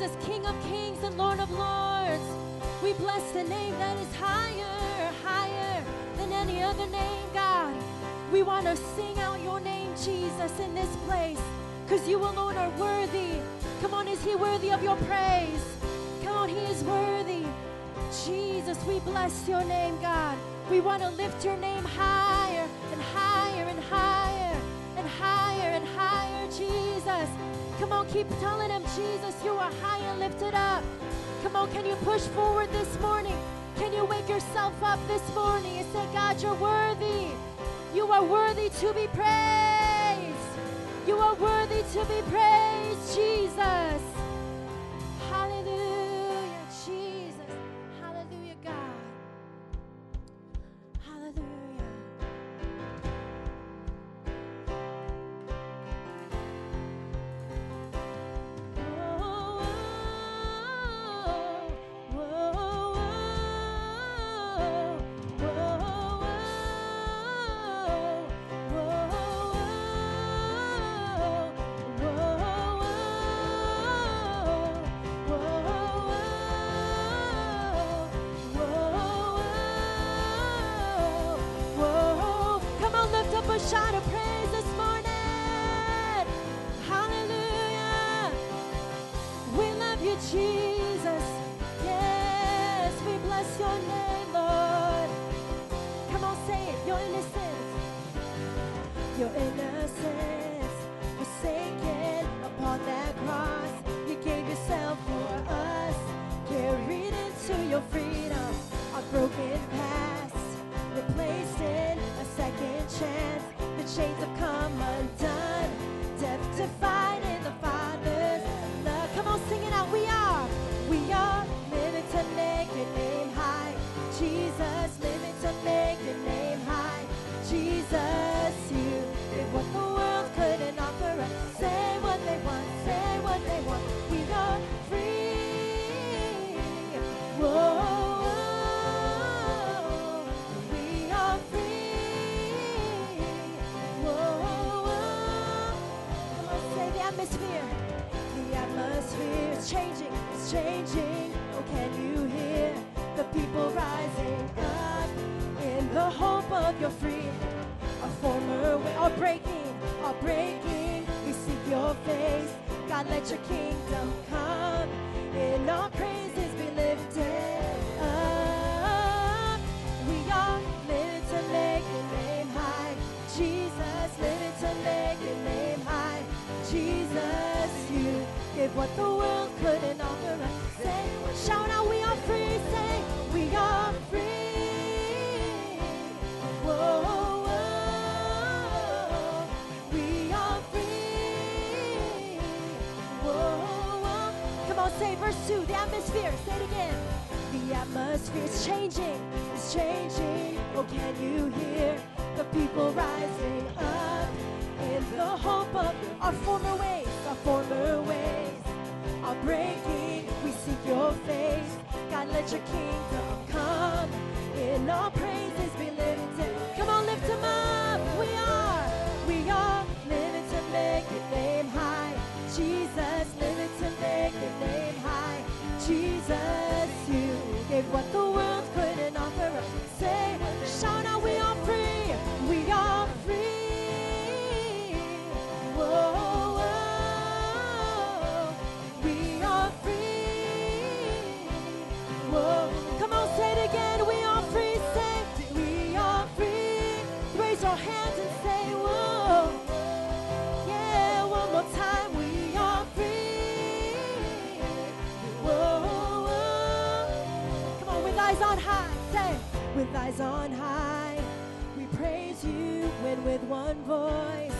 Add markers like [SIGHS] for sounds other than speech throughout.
Jesus, King of kings and Lord of lords. We bless the name that is higher, higher than any other name, God. We want to sing out your name, Jesus, in this place because you alone are worthy. Come on, is he worthy of your praise? Come on, he is worthy. Jesus, we bless your name, God. We want to lift your name higher and higher and higher and higher Jesus. Come on, keep telling him, Jesus, you are high and lifted up. Come on, can you push forward this morning? Can you wake yourself up this morning and say, God, you're worthy. You are worthy to be praised. You are worthy to be praised, Jesus. You gave eyes on high. We praise you when with one voice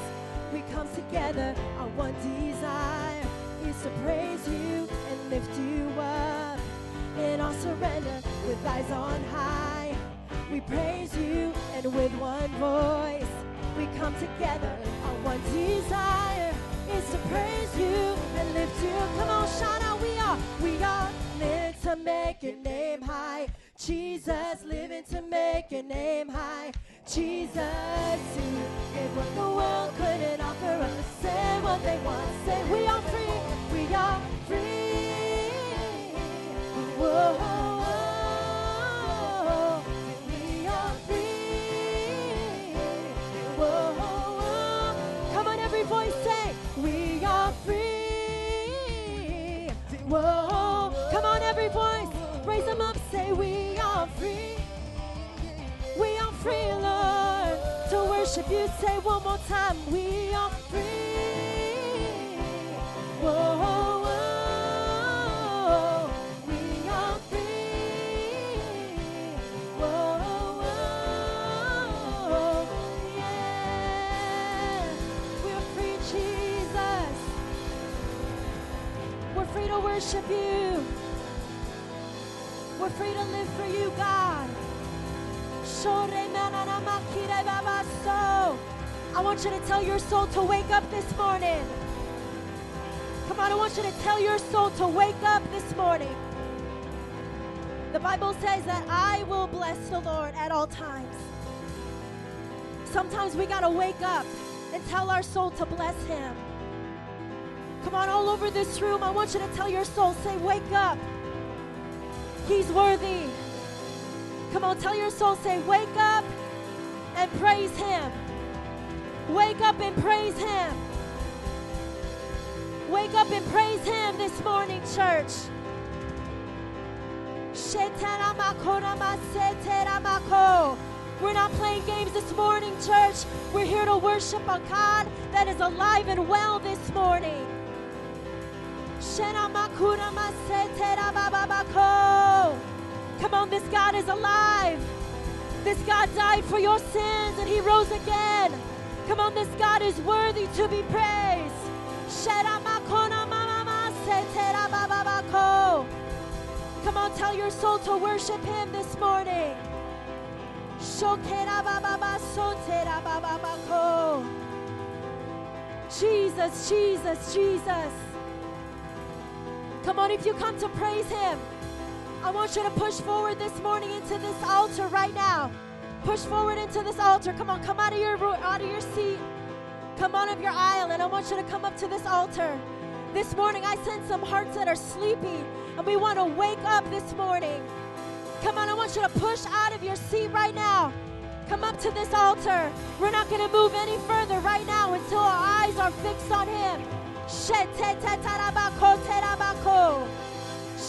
we come together. Our one desire is to praise you and lift you up in our surrender with eyes on high. We praise you and with one voice we come together. Our one desire is to praise you and lift you. Come on, shout out, we are, we are living to make name high. Jesus, You. Say one more time. We are free. Whoa. whoa. We are free. Whoa. whoa. Yeah. We're free, Jesus. We're free to worship you. We're free to live for you, God. I want you to tell your soul to wake up this morning. Come on, I want you to tell your soul to wake up this morning. The Bible says that I will bless the Lord at all times. Sometimes we got to wake up and tell our soul to bless Him. Come on, all over this room, I want you to tell your soul, say, Wake up. He's worthy. Come on, tell your soul, say, Wake up and praise Him. Wake up and praise Him. Wake up and praise Him this morning, church. We're not playing games this morning, church. We're here to worship a God that is alive and well this morning. Come on, this God is alive. This God died for your sins and he rose again. Come on, this God is worthy to be praised. Come on, tell your soul to worship him this morning. Jesus, Jesus, Jesus. Come on, if you come to praise him, I want you to push forward this morning into this altar right now. Push forward into this altar. Come on, come out of your out of your seat. Come out of your aisle, and I want you to come up to this altar. This morning, I sense some hearts that are sleepy, and we want to wake up this morning. Come on, I want you to push out of your seat right now. Come up to this altar. We're not going to move any further right now until our eyes are fixed on Him.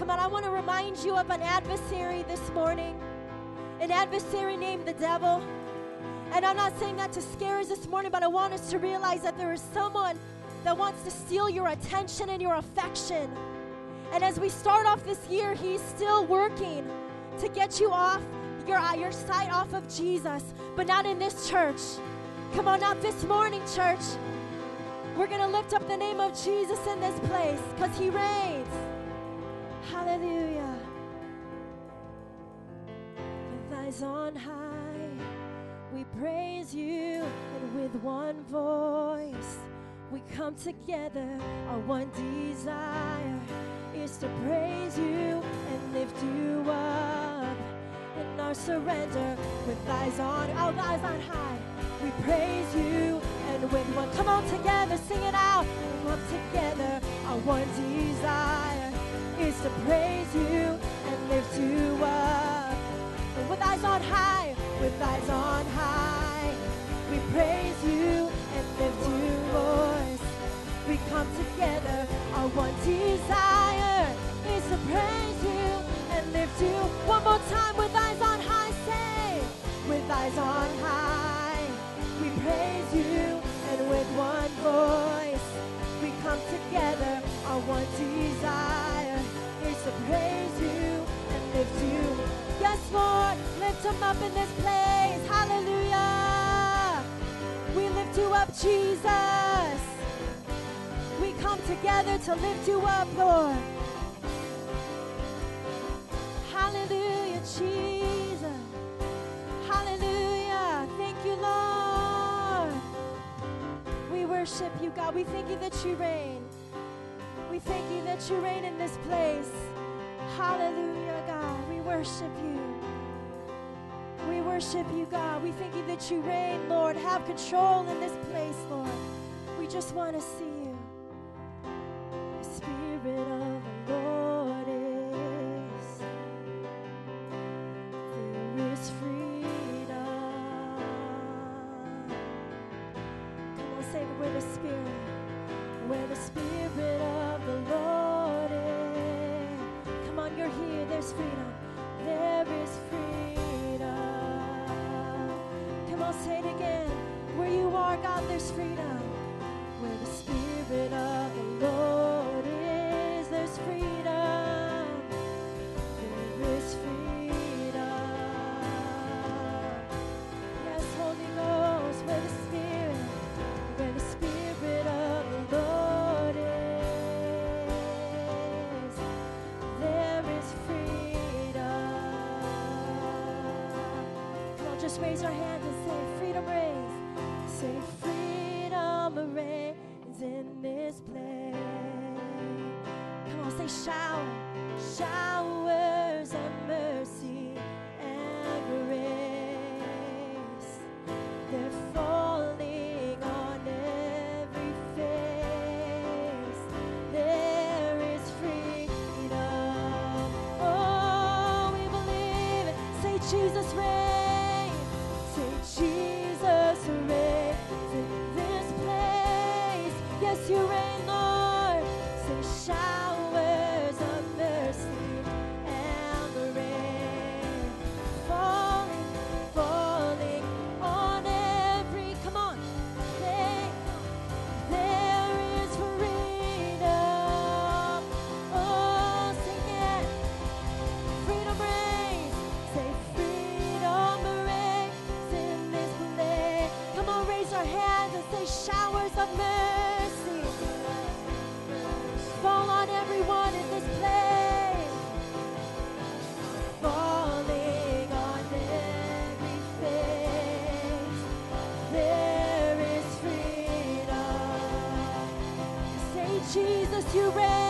Come on, I want to remind you of an adversary this morning, an adversary named the devil. And I'm not saying that to scare us this morning, but I want us to realize that there is someone that wants to steal your attention and your affection. And as we start off this year, he's still working to get you off your, uh, your sight off of Jesus, but not in this church. Come on, not this morning, church. We're going to lift up the name of Jesus in this place because he reigns. Hallelujah. With eyes on high, we praise you, and with one voice, we come together. Our one desire is to praise you and lift you up. In our surrender, with eyes on, our eyes on high, we praise you, and with one, come on together, sing it out. Come together, our one desire is to praise you and lift you up. And with eyes on high, with eyes on high, we praise you and lift you, voice. We come together, our one desire is to praise you and lift you. One more time, with eyes on high, say, with eyes on high, we praise you, and with one voice, we come together, our one desire to praise you and lift you. Yes, Lord, lift him up in this place. Hallelujah. We lift you up, Jesus. We come together to lift you up, Lord. Hallelujah, Jesus. Hallelujah. Thank you, Lord. We worship you, God. We thank you that you reign. We thank you that you reign in this place. Hallelujah, God. We worship you. We worship you, God. We thank you that you reign, Lord. Have control in this place, Lord. We just want to see you. The Spirit of the Lord. raise your hands and say, freedom reigns. Say, freedom reigns in this place. Come on, say, shower, showers of mercy and grace. They're falling on every face. There is freedom. Oh, we believe it. Say, Jesus reigns. you ready?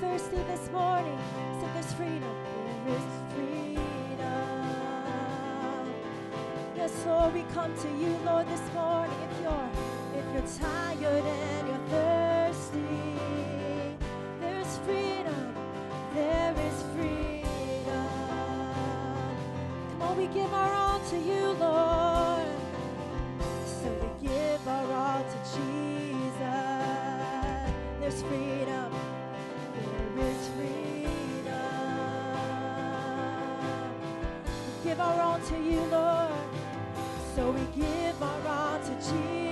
thirsty this morning, said there's freedom, there is freedom. Yes, Lord, we come to you, Lord, this morning. If you're if you're tired and you're thirsty, there's freedom, there is freedom. Come on, we give our all to you, Lord. So we give our all to Jesus. There's freedom. give our all to you, Lord. So we give our all to Jesus.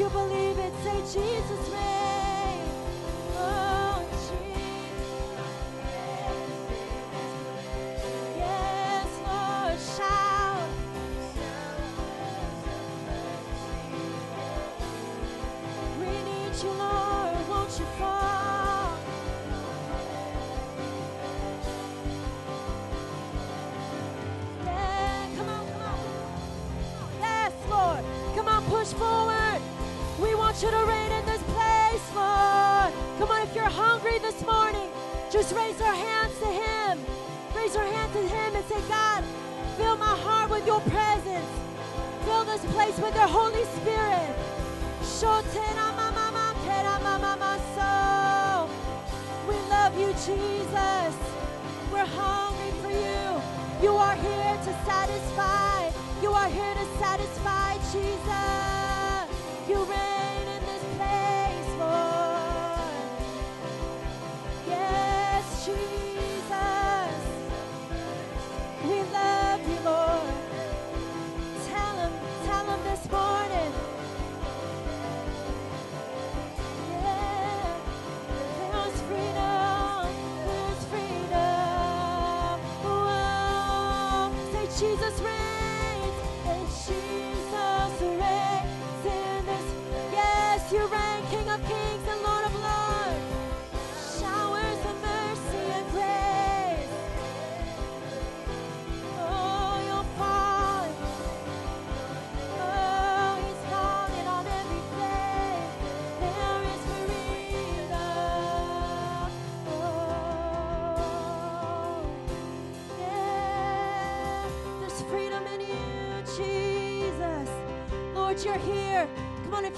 you believe it, say Jesus Should to reign in this place, Lord. Come on, if you're hungry this morning, just raise your hands to Him. Raise your hands to Him and say, God, fill my heart with your presence. Fill this place with your Holy Spirit. We love you, Jesus. We're hungry for you. You are here to satisfy. You are here to satisfy, Jesus. You reign.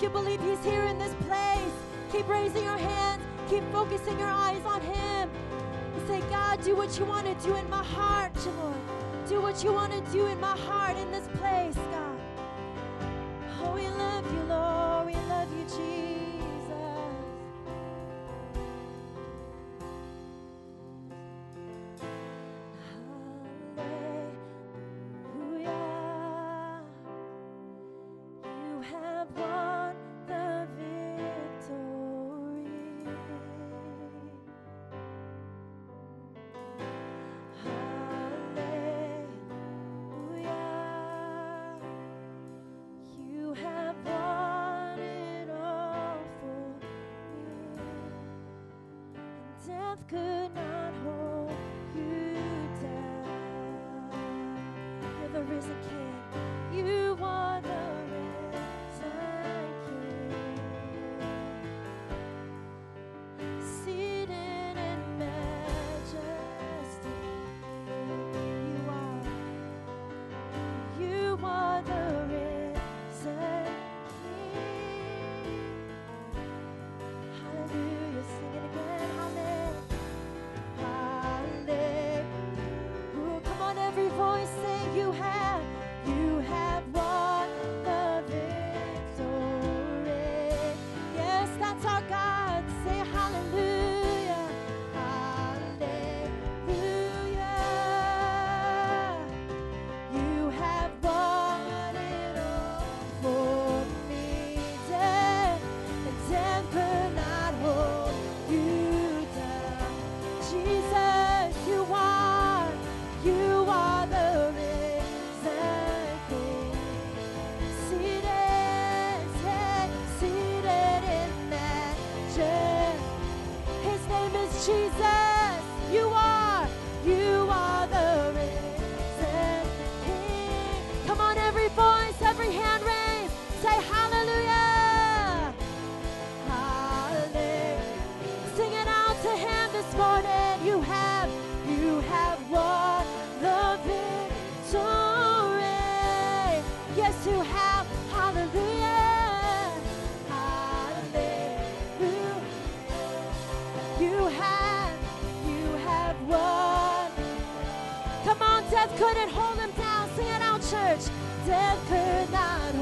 You believe He's here in this place, keep raising your hands, keep focusing your eyes on Him. Say, God, do what you want to do in my heart, Lord. Do what you want to do in my heart in this place.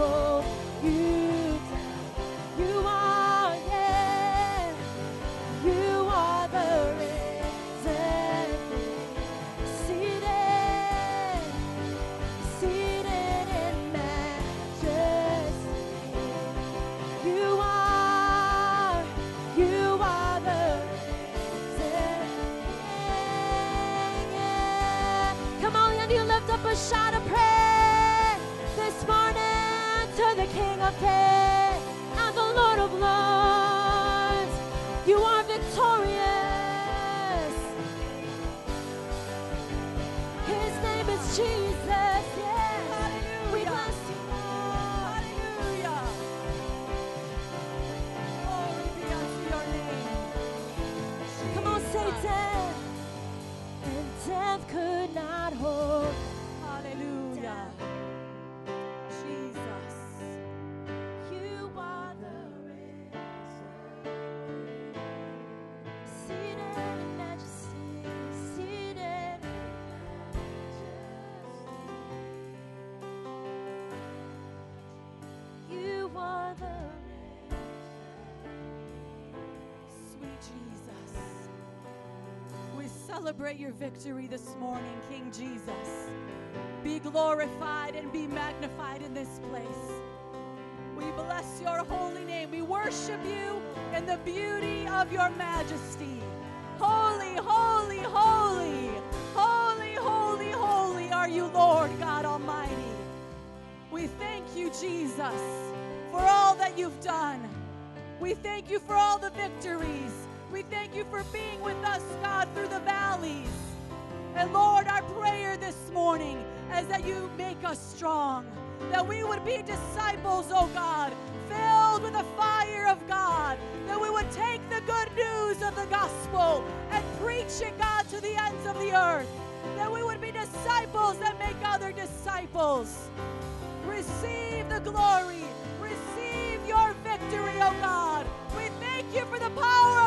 more. Celebrate your victory this morning, King Jesus. Be glorified and be magnified in this place. We bless your holy name. We worship you in the beauty of your majesty. Holy, holy, holy, holy, holy, holy are you, Lord God Almighty. We thank you, Jesus, for all that you've done. We thank you for all the victories. We thank you for being with us, God, through the valleys. And Lord, our prayer this morning is that you make us strong, that we would be disciples, oh God, filled with the fire of God, that we would take the good news of the gospel and preach it, God, to the ends of the earth, that we would be disciples that make other disciples. Receive the glory, receive your victory, oh God. We thank you for the power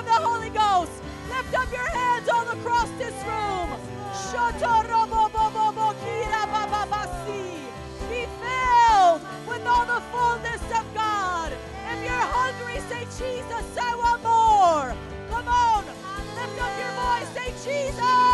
Ghost. Lift up your hands all across this room. Be filled with all the fullness of God. If you're hungry, say, Jesus, I want more. Come on, lift up your voice, say, Jesus,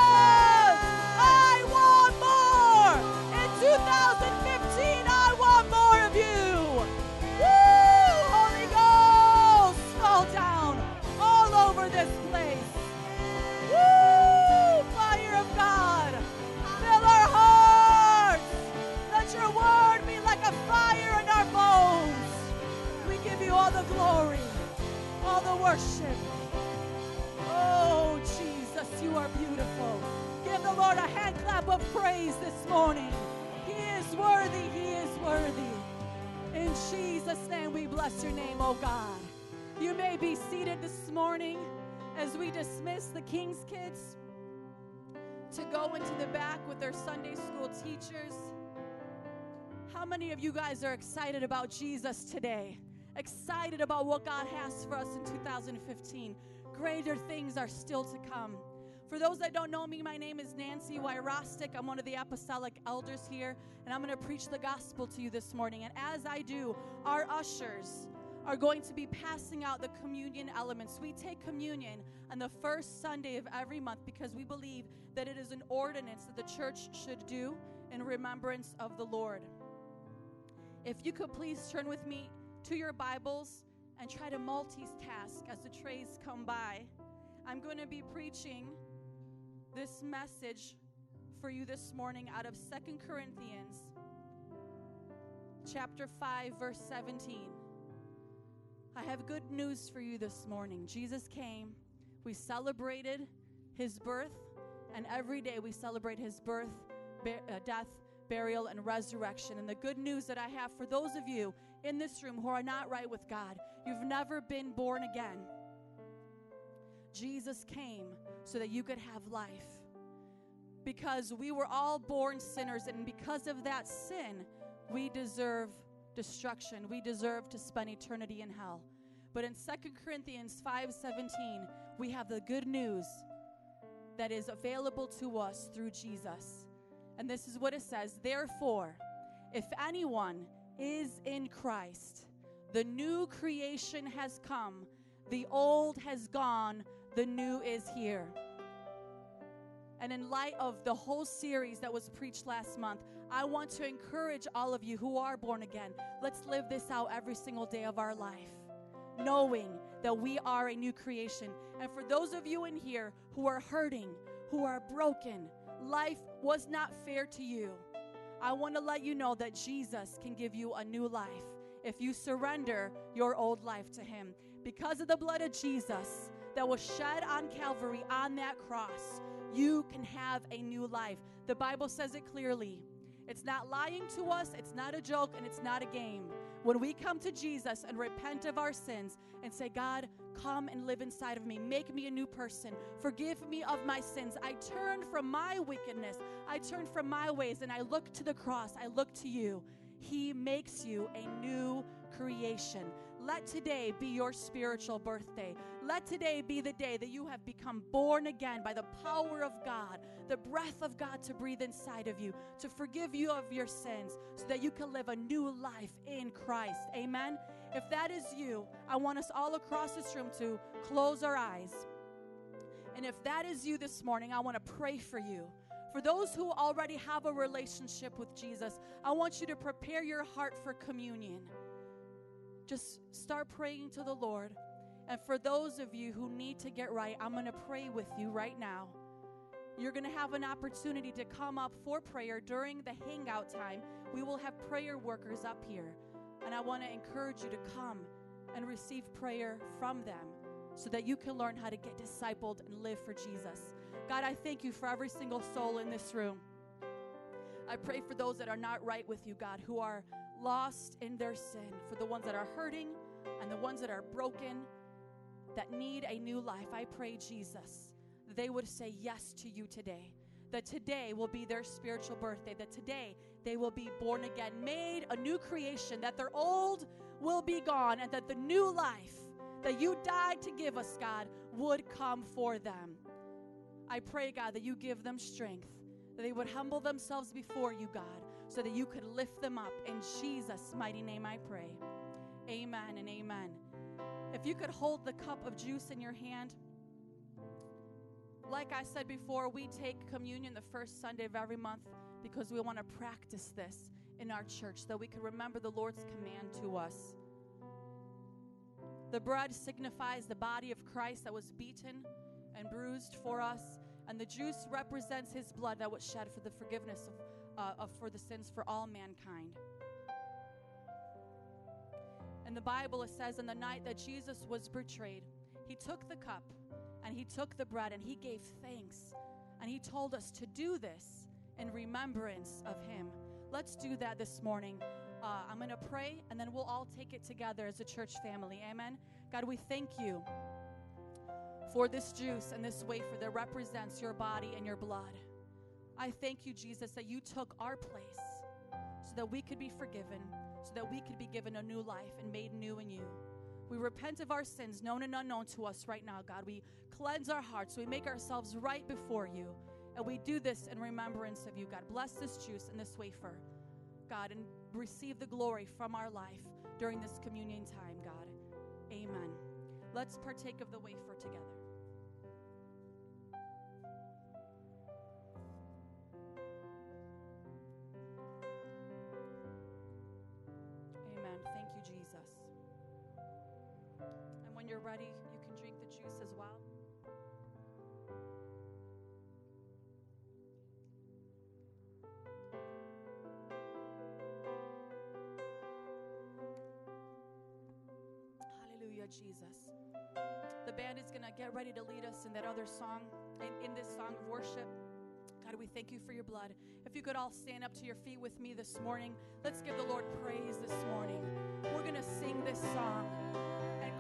all the glory, all the worship. Oh, Jesus, you are beautiful. Give the Lord a hand clap of praise this morning. He is worthy, He is worthy. In Jesus' name, we bless your name, oh God. You may be seated this morning as we dismiss the King's kids to go into the back with their Sunday school teachers. How many of you guys are excited about Jesus today? Excited about what God has for us in 2015? Greater things are still to come. For those that don't know me, my name is Nancy Wyrostic. I'm one of the apostolic elders here, and I'm going to preach the gospel to you this morning. And as I do, our ushers are going to be passing out the communion elements. We take communion on the first Sunday of every month because we believe that it is an ordinance that the church should do in remembrance of the Lord. If you could please turn with me to your Bibles and try to multitask as the trays come by. I'm going to be preaching this message for you this morning out of Second Corinthians chapter 5 verse 17. I have good news for you this morning. Jesus came, we celebrated his birth, and every day we celebrate his birth, uh, death, burial, and resurrection. And the good news that I have for those of you in this room who are not right with God, you've never been born again. Jesus came so that you could have life. Because we were all born sinners, and because of that sin, we deserve destruction. We deserve to spend eternity in hell. But in 2 Corinthians 5:17, we have the good news that is available to us through Jesus. And this is what it says, therefore, if anyone is in Christ, the new creation has come, the old has gone, the new is here. And in light of the whole series that was preached last month, I want to encourage all of you who are born again. Let's live this out every single day of our life, knowing that we are a new creation. And for those of you in here who are hurting, who are broken, life was not fair to you. I want to let you know that Jesus can give you a new life if you surrender your old life to Him. Because of the blood of Jesus that was shed on Calvary on that cross, you can have a new life. The Bible says it clearly. It's not lying to us, it's not a joke, and it's not a game. When we come to Jesus and repent of our sins and say, God, come and live inside of me, make me a new person, forgive me of my sins. I turn from my wickedness, I turn from my ways, and I look to the cross, I look to you. He makes you a new creation. Let today be your spiritual birthday. Let today be the day that you have become born again by the power of God, the breath of God to breathe inside of you, to forgive you of your sins, so that you can live a new life in Christ. Amen. If that is you, I want us all across this room to close our eyes. And if that is you this morning, I want to pray for you. For those who already have a relationship with Jesus, I want you to prepare your heart for communion. Just start praying to the Lord. And for those of you who need to get right, I'm going to pray with you right now. You're going to have an opportunity to come up for prayer during the hangout time. We will have prayer workers up here. And I want to encourage you to come and receive prayer from them so that you can learn how to get discipled and live for Jesus. God, I thank you for every single soul in this room. I pray for those that are not right with you, God, who are lost in their sin, for the ones that are hurting and the ones that are broken, that need a new life. I pray, Jesus, they would say yes to you today. That today will be their spiritual birthday, that today they will be born again, made a new creation, that their old will be gone, and that the new life that you died to give us, God, would come for them. I pray, God, that you give them strength, that they would humble themselves before you, God, so that you could lift them up. In Jesus' mighty name, I pray. Amen and amen. If you could hold the cup of juice in your hand, like I said before, we take communion the first Sunday of every month because we want to practice this in our church, so that we can remember the Lord's command to us. The bread signifies the body of Christ that was beaten and bruised for us, and the juice represents his blood that was shed for the forgiveness of, uh, of for the sins for all mankind. In the Bible, it says, in the night that Jesus was betrayed, he took the cup and he took the bread and he gave thanks. And he told us to do this in remembrance of him. Let's do that this morning. Uh, I'm going to pray and then we'll all take it together as a church family. Amen. God, we thank you for this juice and this wafer that represents your body and your blood. I thank you, Jesus, that you took our place so that we could be forgiven, so that we could be given a new life and made new in you. We repent of our sins, known and unknown to us right now, God. We cleanse our hearts. We make ourselves right before you. And we do this in remembrance of you, God. Bless this juice and this wafer, God, and receive the glory from our life during this communion time, God. Amen. Let's partake of the wafer together. You're ready, you can drink the juice as well. Hallelujah, Jesus. The band is going to get ready to lead us in that other song, in, in this song of worship. God, we thank you for your blood. If you could all stand up to your feet with me this morning, let's give the Lord praise this morning. We're going to sing this song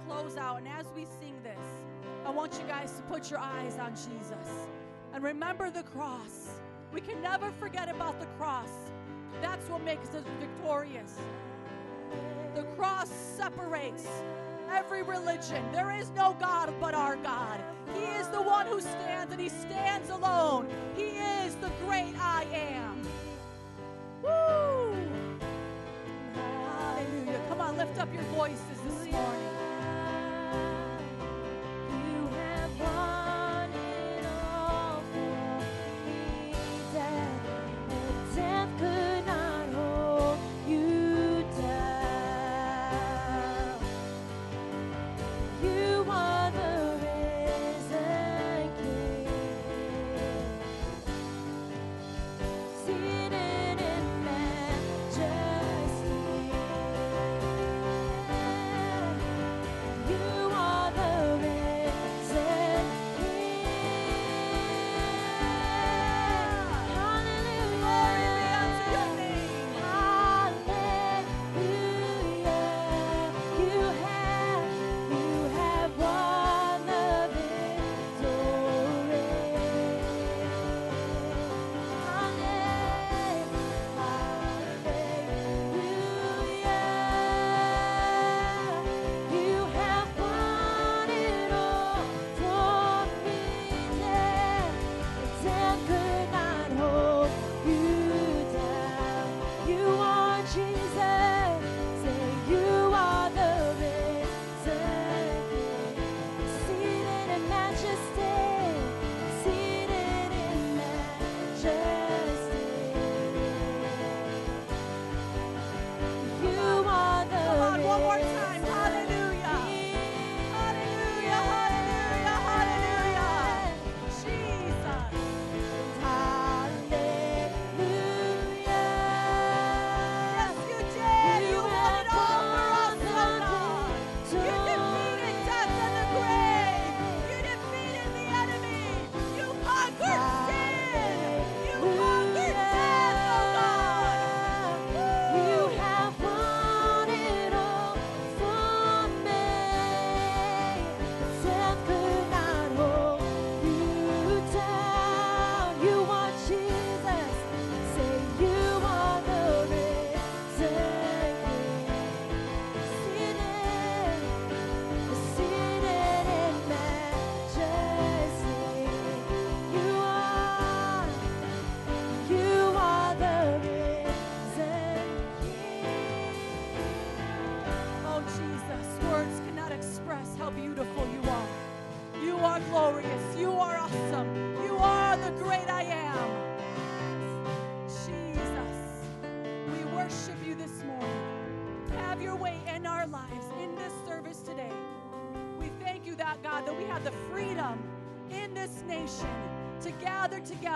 close out. And as we sing this, I want you guys to put your eyes on Jesus and remember the cross. We can never forget about the cross. That's what makes us victorious. The cross separates every religion. There is no God but our God. He is the one who stands and he stands alone. He is the great I am. Woo! Hallelujah. Come on, lift up your voices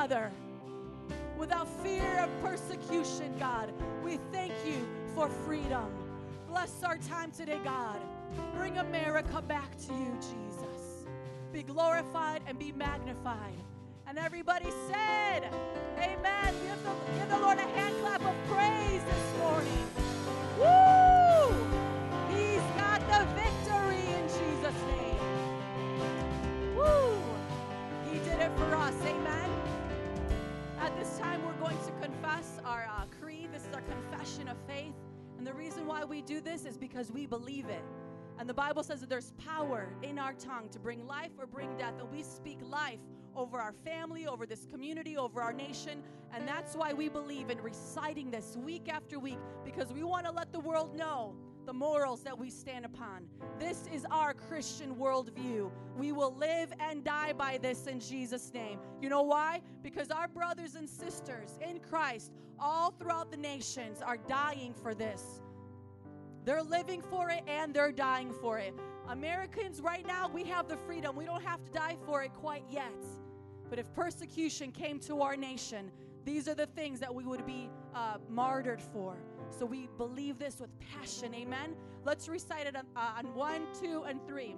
gather without fear of persecution, God. We thank you for freedom. Bless our time today, God. Bring America back to you, Jesus. Be glorified and be magnified. And everybody said, Amen. Give the, give the Lord a hand clap of praise this morning. Woo! He's got the victory in Jesus' name. Woo! He did it for us. Amen. Going to confess our uh, creed. This is our confession of faith. And the reason why we do this is because we believe it. And the Bible says that there's power in our tongue to bring life or bring death. And we speak life over our family, over this community, over our nation. And that's why we believe in reciting this week after week because we want to let the world know the morals that we stand upon. This is our Christian worldview. We will live and die by this in Jesus' name. You know why? Because our brothers and sisters in Christ all throughout the nations are dying for this. They're living for it and they're dying for it. Americans, right now, we have the freedom. We don't have to die for it quite yet. But if persecution came to our nation, these are the things that we would be uh, martyred for. So we believe this with passion. Amen. Let's recite it on, uh, on one, two, and three.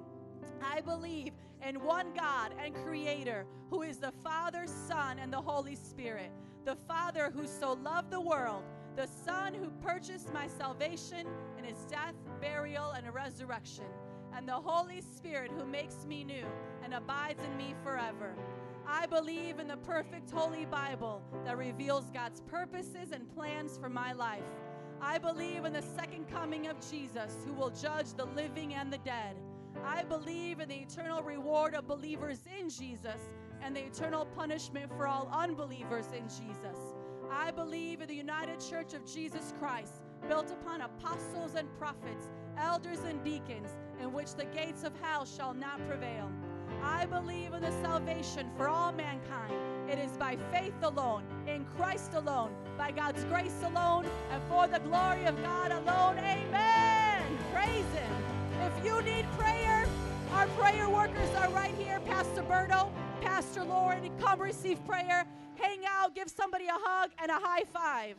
I believe in one God and Creator who is the Father, Son, and the Holy Spirit. The Father who so loved the world, the Son who purchased my salvation in his death, burial, and resurrection, and the Holy Spirit who makes me new and abides in me forever. I believe in the perfect Holy Bible that reveals God's purposes and plans for my life. I believe in the second coming of Jesus who will judge the living and the dead. I believe in the eternal reward of believers in Jesus and the eternal punishment for all unbelievers in Jesus. I believe in the United Church of Jesus Christ, built upon apostles and prophets, elders and deacons, in which the gates of hell shall not prevail. I believe in the salvation for all mankind. It is by faith alone, in Christ alone, by God's grace alone, and for the glory of God alone. Amen. Praise Him. If you need prayer, our prayer workers are right here. Pastor Berto, Pastor Lauren, come receive prayer. Hang out, give somebody a hug and a high five.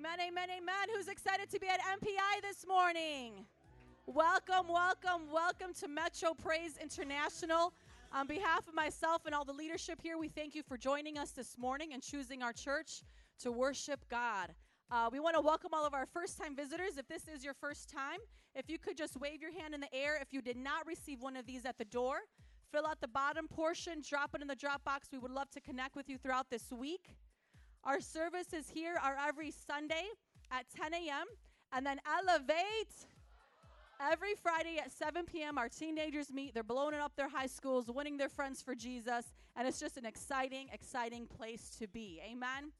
Amen, amen, amen. Who's excited to be at MPI this morning? Welcome, welcome, welcome to Metro Praise International. On behalf of myself and all the leadership here, we thank you for joining us this morning and choosing our church to worship God. Uh, we want to welcome all of our first time visitors. If this is your first time, if you could just wave your hand in the air if you did not receive one of these at the door, fill out the bottom portion, drop it in the drop box. We would love to connect with you throughout this week. Our services here are every Sunday at 10 a.m. and then Elevate every Friday at 7 p.m. Our teenagers meet. They're blowing it up their high schools, winning their friends for Jesus, and it's just an exciting, exciting place to be. Amen.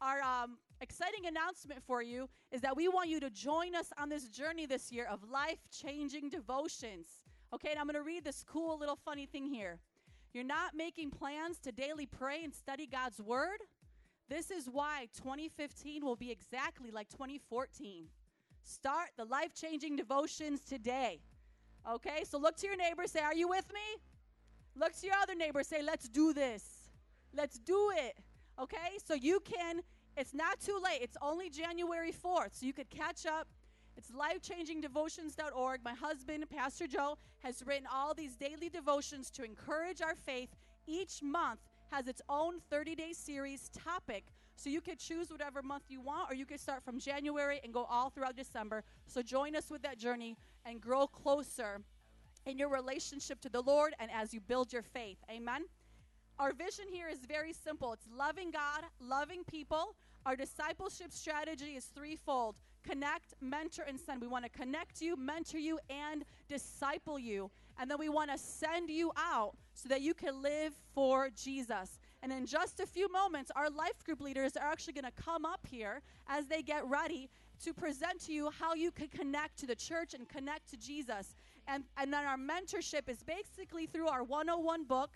Our um, exciting announcement for you is that we want you to join us on this journey this year of life changing devotions. Okay, and I'm going to read this cool little funny thing here. You're not making plans to daily pray and study God's word? This is why 2015 will be exactly like 2014. Start the life changing devotions today. Okay, so look to your neighbor, say, Are you with me? Look to your other neighbor, say, Let's do this. Let's do it. Okay, so you can, it's not too late. It's only January 4th, so you could catch up. It's lifechangingdevotions.org. My husband, Pastor Joe, has written all these daily devotions to encourage our faith. Each month has its own 30 day series topic. So you could choose whatever month you want, or you could start from January and go all throughout December. So join us with that journey and grow closer in your relationship to the Lord and as you build your faith. Amen. Our vision here is very simple it's loving God, loving people. Our discipleship strategy is threefold connect, mentor, and send. We want to connect you, mentor you, and disciple you. And then we want to send you out so that you can live for Jesus. And in just a few moments, our life group leaders are actually going to come up here as they get ready to present to you how you can connect to the church and connect to Jesus. And, and then our mentorship is basically through our 101 book.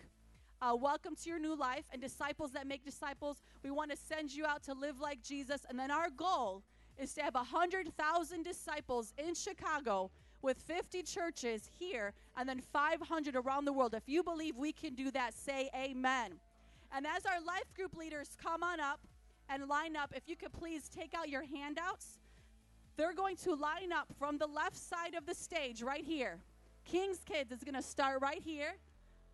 Uh, welcome to your new life and disciples that make disciples. We want to send you out to live like Jesus. And then our goal is to have 100,000 disciples in Chicago with 50 churches here and then 500 around the world. If you believe we can do that, say amen. And as our life group leaders come on up and line up, if you could please take out your handouts. They're going to line up from the left side of the stage right here. King's Kids is going to start right here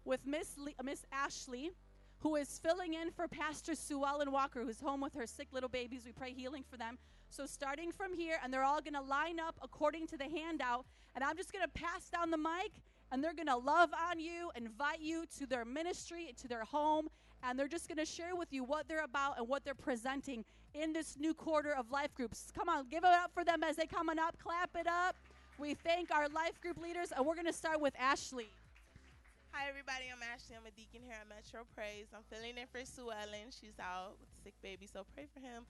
with Miss Le- uh, Miss Ashley, who is filling in for Pastor Sue Ellen Walker, who's home with her sick little babies. We pray healing for them. So starting from here, and they're all going to line up according to the handout, and I'm just going to pass down the mic, and they're going to love on you, invite you to their ministry, to their home, and they're just going to share with you what they're about and what they're presenting in this new quarter of life groups. Come on, give it up for them as they coming up. Clap it up. We thank our life group leaders, and we're going to start with Ashley. Hi, everybody. I'm Ashley. I'm a deacon here at Metro Praise. I'm filling in for Sue Ellen. She's out with a sick baby, so pray for him.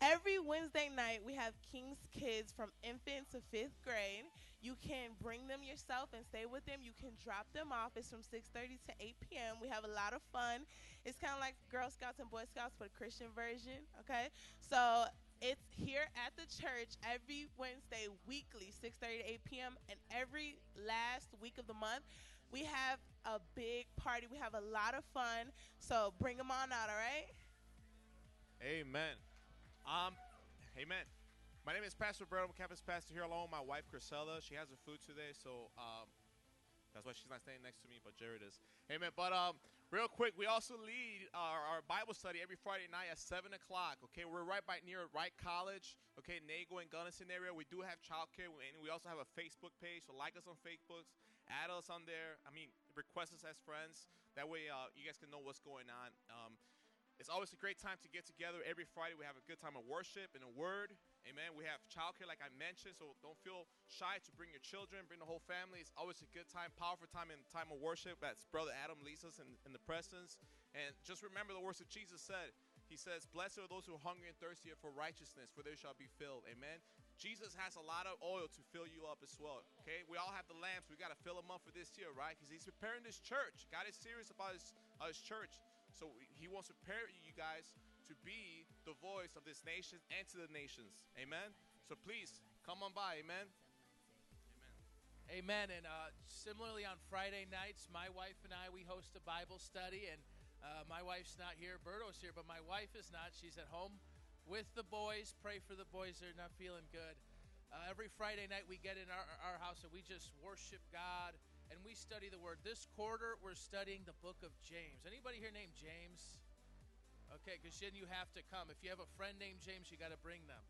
Every Wednesday night, we have King's Kids from infant to fifth grade. You can bring them yourself and stay with them. You can drop them off. It's from 6:30 to 8 p.m. We have a lot of fun. It's kind of like Girl Scouts and Boy Scouts, but a Christian version. Okay, so it's here at the church every Wednesday, weekly, 6:30 to 8 p.m. And every last week of the month, we have a big party. We have a lot of fun. So bring them on out, all right? Amen. Um, amen. My name is Pastor Brett. I'm campus pastor here along with my wife, Chrisella. She has her food today, so um, that's why she's not standing next to me, but Jared is. Amen. But um, real quick, we also lead our, our Bible study every Friday night at 7 o'clock. Okay, we're right by near Wright College. Okay, Nagle and Gunnison area. We do have childcare, and we also have a Facebook page. So like us on Facebook, add us on there. I mean, request us as friends. That way, uh, you guys can know what's going on. Um, it's always a great time to get together every Friday. We have a good time of worship and a word. Amen. We have childcare, like I mentioned, so don't feel shy to bring your children, bring the whole family. It's always a good time, powerful time in time of worship. That's Brother Adam leads us in, in the presence. And just remember the words that Jesus said. He says, Blessed are those who are hungry and thirsty for righteousness, for they shall be filled. Amen. Jesus has a lot of oil to fill you up as well. Okay, we all have the lamps. We got to fill them up for this year, right? Because He's preparing this church. God is serious about His, uh, his church. So He wants to prepare you guys to be the voice of this nation and to the nations. Amen. So please come on by. Amen. Amen. And uh, similarly, on Friday nights, my wife and I we host a Bible study, and uh, my wife's not here. Berto's here, but my wife is not. She's at home with the boys. Pray for the boys; they're not feeling good. Uh, every Friday night, we get in our, our house and we just worship God and we study the Word. This quarter, we're studying the book of James. Anybody here named James? Okay, because then you have to come. If you have a friend named James, you got to bring them.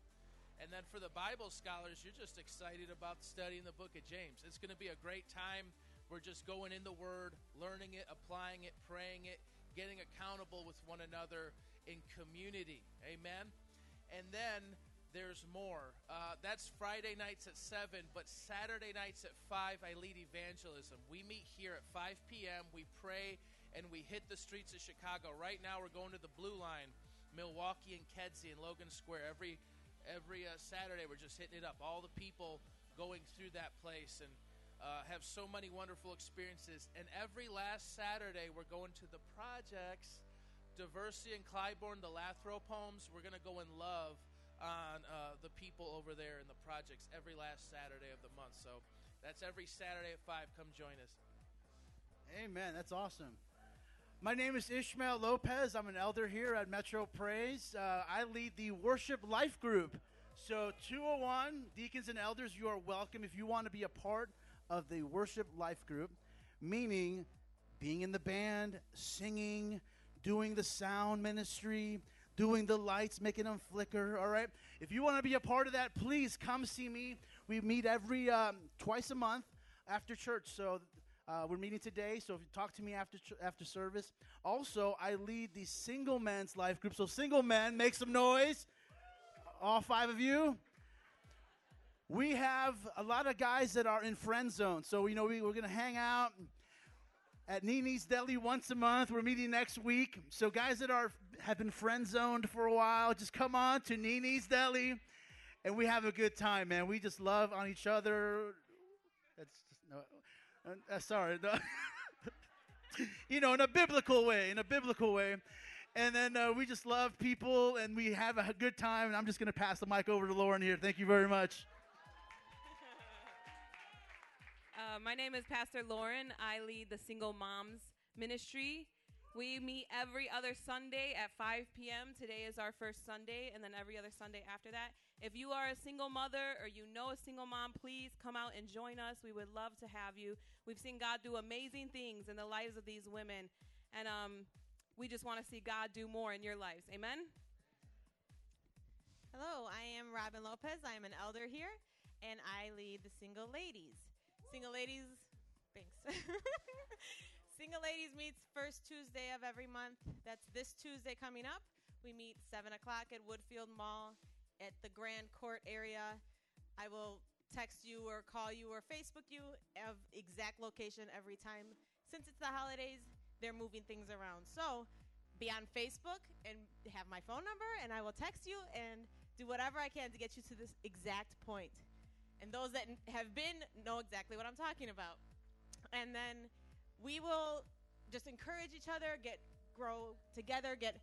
And then for the Bible scholars, you're just excited about studying the book of James. It's going to be a great time. We're just going in the Word, learning it, applying it, praying it, getting accountable with one another in community. Amen. And then there's more. Uh, that's Friday nights at 7, but Saturday nights at 5, I lead evangelism. We meet here at 5 p.m., we pray, and we hit the streets of Chicago. Right now, we're going to the Blue Line, Milwaukee and Kedzie and Logan Square. Every, every uh, Saturday, we're just hitting it up. All the people going through that place and uh, have so many wonderful experiences. And every last Saturday, we're going to the projects. Diversey and Clybourn, the Lathrop homes. We're going to go in love on uh, the people over there in the projects every last Saturday of the month. So that's every Saturday at 5. Come join us. Amen. That's awesome. My name is Ishmael Lopez. I'm an elder here at Metro Praise. Uh, I lead the Worship Life Group. So, 201 deacons and elders, you are welcome if you want to be a part of the Worship Life Group, meaning being in the band, singing, doing the sound ministry, doing the lights, making them flicker. All right. If you want to be a part of that, please come see me. We meet every um, twice a month after church. So uh, we're meeting today. So if you talk to me after ch- after service. Also, I lead the single men's life group. So single men, make some noise. All five of you. We have a lot of guys that are in friend zone. So you know we, we're to hang out at Nini's Deli once a month. We're meeting next week. So guys that are have been friend zoned for a while, just come on to Nini's Deli and we have a good time, man. We just love on each other. That's just no, uh, uh, sorry, no. [LAUGHS] you know, in a biblical way, in a biblical way. And then uh, we just love people and we have a good time. And I'm just going to pass the mic over to Lauren here. Thank you very much. Uh, my name is Pastor Lauren. I lead the Single Moms Ministry. We meet every other Sunday at 5 p.m. Today is our first Sunday, and then every other Sunday after that. If you are a single mother or you know a single mom, please come out and join us. We would love to have you. We've seen God do amazing things in the lives of these women, and um, we just want to see God do more in your lives. Amen. Hello, I am Robin Lopez. I am an elder here, and I lead the Single Ladies. Single Ladies, thanks. [LAUGHS] Single Ladies meets first Tuesday of every month. That's this Tuesday coming up. We meet 7 o'clock at Woodfield Mall at the Grand Court area. I will text you or call you or Facebook you of exact location every time. Since it's the holidays, they're moving things around. So be on Facebook and have my phone number, and I will text you and do whatever I can to get you to this exact point. And those that have been know exactly what I'm talking about. And then we will just encourage each other, get grow together, get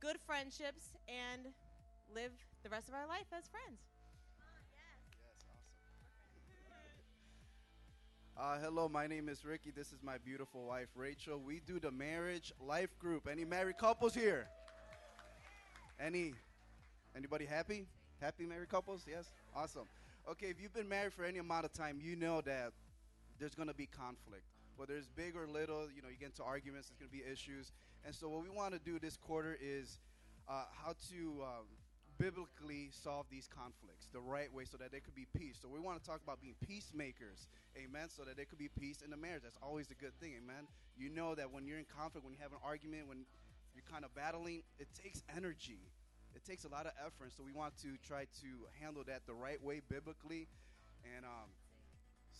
good friendships, and live the rest of our life as friends. [LAUGHS] Uh, hello, my name is Ricky. This is my beautiful wife, Rachel. We do the marriage life group. Any married couples here? Any? Anybody happy? Happy married couples? Yes. Awesome. Okay, if you've been married for any amount of time, you know that there's going to be conflict. Whether it's big or little, you know, you get into arguments. There's going to be issues. And so, what we want to do this quarter is uh, how to um, biblically solve these conflicts the right way so that there could be peace. So we want to talk about being peacemakers, amen, so that there could be peace in the marriage. That's always a good thing, amen. You know that when you're in conflict, when you have an argument, when you're kind of battling, it takes energy. It takes a lot of effort. So we want to try to handle that the right way biblically and um,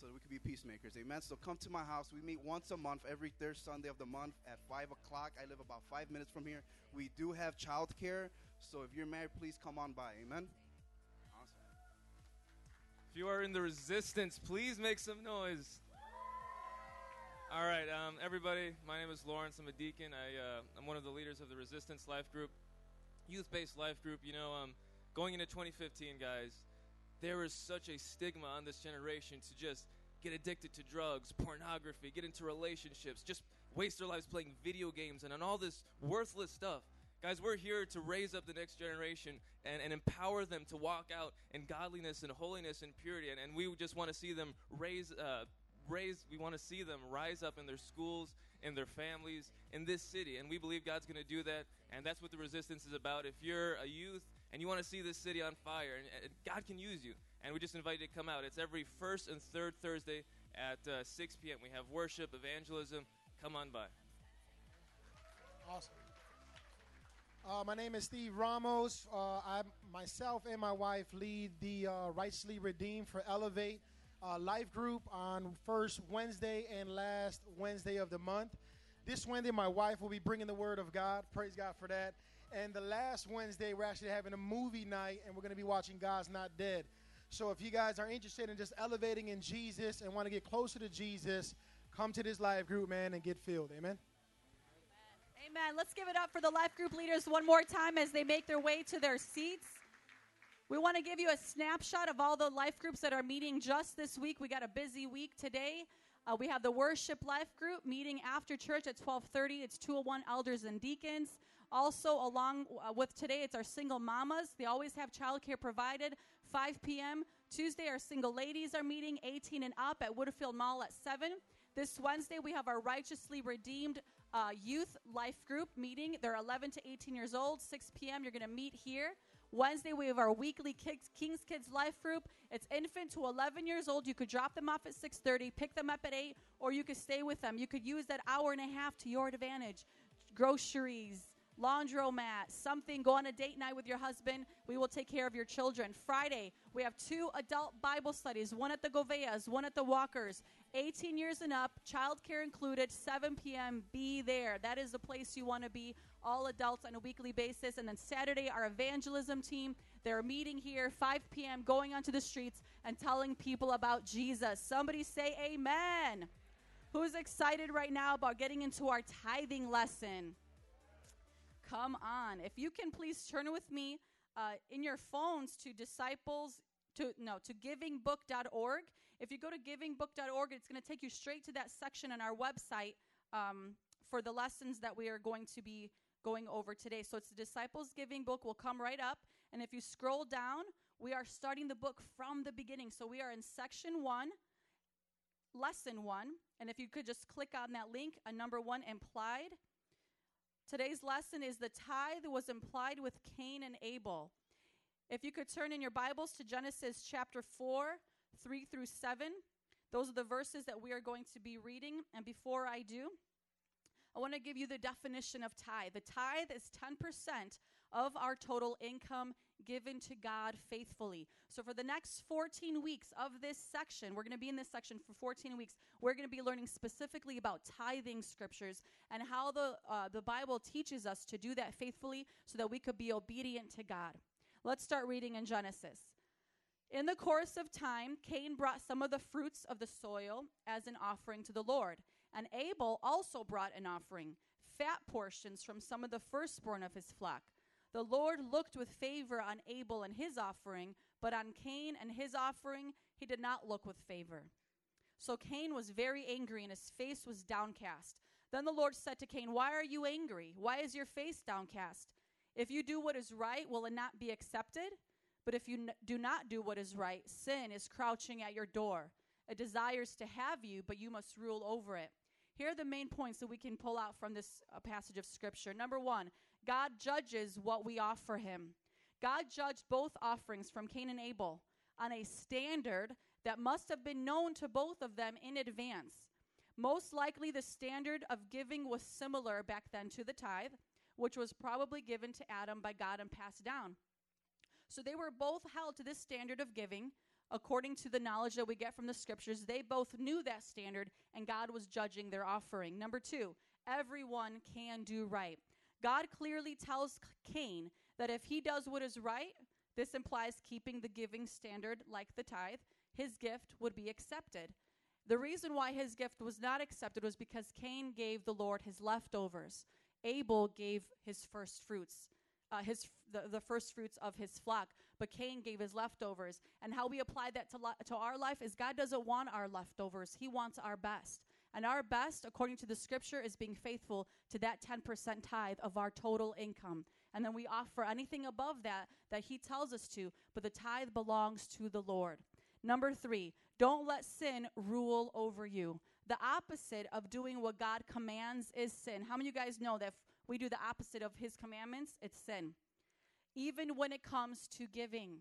so that we could be peacemakers, amen. So come to my house. We meet once a month, every third Sunday of the month at 5 o'clock. I live about five minutes from here. We do have childcare. So if you're married, please come on by. Amen. Awesome. If you are in the resistance, please make some noise. All right, um, everybody. My name is Lawrence. I'm a deacon. I, uh, I'm one of the leaders of the Resistance Life Group, youth-based life group. You know, um, going into 2015, guys, there is such a stigma on this generation to just get addicted to drugs, pornography, get into relationships, just waste their lives playing video games and on all this worthless stuff. Guys, we're here to raise up the next generation and, and empower them to walk out in godliness and holiness and purity. And, and we just want to see them raise, uh, raise, we want to see them rise up in their schools, in their families, in this city. And we believe God's going to do that. And that's what the resistance is about. If you're a youth and you want to see this city on fire, and, and God can use you. And we just invite you to come out. It's every first and third Thursday at uh, 6 p.m. We have worship, evangelism. Come on by. Awesome. Uh, my name is Steve Ramos. Uh, I myself and my wife lead the uh, Redeemed for Elevate uh, Life Group on first Wednesday and last Wednesday of the month. This Wednesday, my wife will be bringing the Word of God. Praise God for that. And the last Wednesday, we're actually having a movie night, and we're going to be watching God's Not Dead. So if you guys are interested in just elevating in Jesus and want to get closer to Jesus, come to this live group, man, and get filled. Amen. Amen. Let's give it up for the life group leaders one more time as they make their way to their seats. We want to give you a snapshot of all the life groups that are meeting just this week. We got a busy week today. Uh, we have the worship life group meeting after church at 12:30. It's 201 elders and deacons. Also, along uh, with today, it's our single mamas. They always have childcare provided. 5 p.m. Tuesday, our single ladies are meeting 18 and up at Woodfield Mall at 7. This Wednesday, we have our righteously redeemed uh, youth life group meeting. They're 11 to 18 years old. 6 p.m. You're going to meet here. Wednesday, we have our weekly Kings, Kings Kids Life group. It's infant to 11 years old. You could drop them off at 6:30, pick them up at 8, or you could stay with them. You could use that hour and a half to your advantage. Groceries, laundromat, something, go on a date night with your husband. We will take care of your children. Friday, we have two adult Bible studies, one at the Goveas, one at the Walkers. 18 years and up, childcare included, 7 p.m. Be there. That is the place you want to be, all adults on a weekly basis. And then Saturday, our evangelism team, they're meeting here, 5 p.m., going onto the streets and telling people about Jesus. Somebody say amen. Who's excited right now about getting into our tithing lesson? Come on. If you can please turn with me uh, in your phones to disciples to no to givingbook.org. If you go to givingbook.org, it's going to take you straight to that section on our website um, for the lessons that we are going to be going over today. So it's the Disciples Giving book will come right up, and if you scroll down, we are starting the book from the beginning. So we are in section one, lesson one, and if you could just click on that link, a number one implied. Today's lesson is the tithe was implied with Cain and Abel. If you could turn in your Bibles to Genesis chapter 4, 3 through 7, those are the verses that we are going to be reading. And before I do, I want to give you the definition of tithe. The tithe is 10% of our total income given to God faithfully. So, for the next 14 weeks of this section, we're going to be in this section for 14 weeks. We're going to be learning specifically about tithing scriptures and how the, uh, the Bible teaches us to do that faithfully so that we could be obedient to God. Let's start reading in Genesis. In the course of time, Cain brought some of the fruits of the soil as an offering to the Lord, and Abel also brought an offering, fat portions from some of the firstborn of his flock. The Lord looked with favor on Abel and his offering, but on Cain and his offering he did not look with favor. So Cain was very angry, and his face was downcast. Then the Lord said to Cain, Why are you angry? Why is your face downcast? If you do what is right, will it not be accepted? But if you do not do what is right, sin is crouching at your door. It desires to have you, but you must rule over it. Here are the main points that we can pull out from this uh, passage of Scripture. Number one, God judges what we offer him. God judged both offerings from Cain and Abel on a standard that must have been known to both of them in advance. Most likely, the standard of giving was similar back then to the tithe, which was probably given to Adam by God and passed down. So they were both held to this standard of giving according to the knowledge that we get from the scriptures. They both knew that standard, and God was judging their offering. Number two, everyone can do right. God clearly tells Cain that if he does what is right, this implies keeping the giving standard like the tithe, his gift would be accepted. The reason why his gift was not accepted was because Cain gave the Lord his leftovers. Abel gave his first fruits, uh, his the, the first fruits of his flock, but Cain gave his leftovers. And how we apply that to, li- to our life is God doesn't want our leftovers; He wants our best. And our best, according to the scripture, is being faithful to that 10% tithe of our total income. And then we offer anything above that that He tells us to, but the tithe belongs to the Lord. Number three, don't let sin rule over you. The opposite of doing what God commands is sin. How many of you guys know that if we do the opposite of His commandments, it's sin? Even when it comes to giving.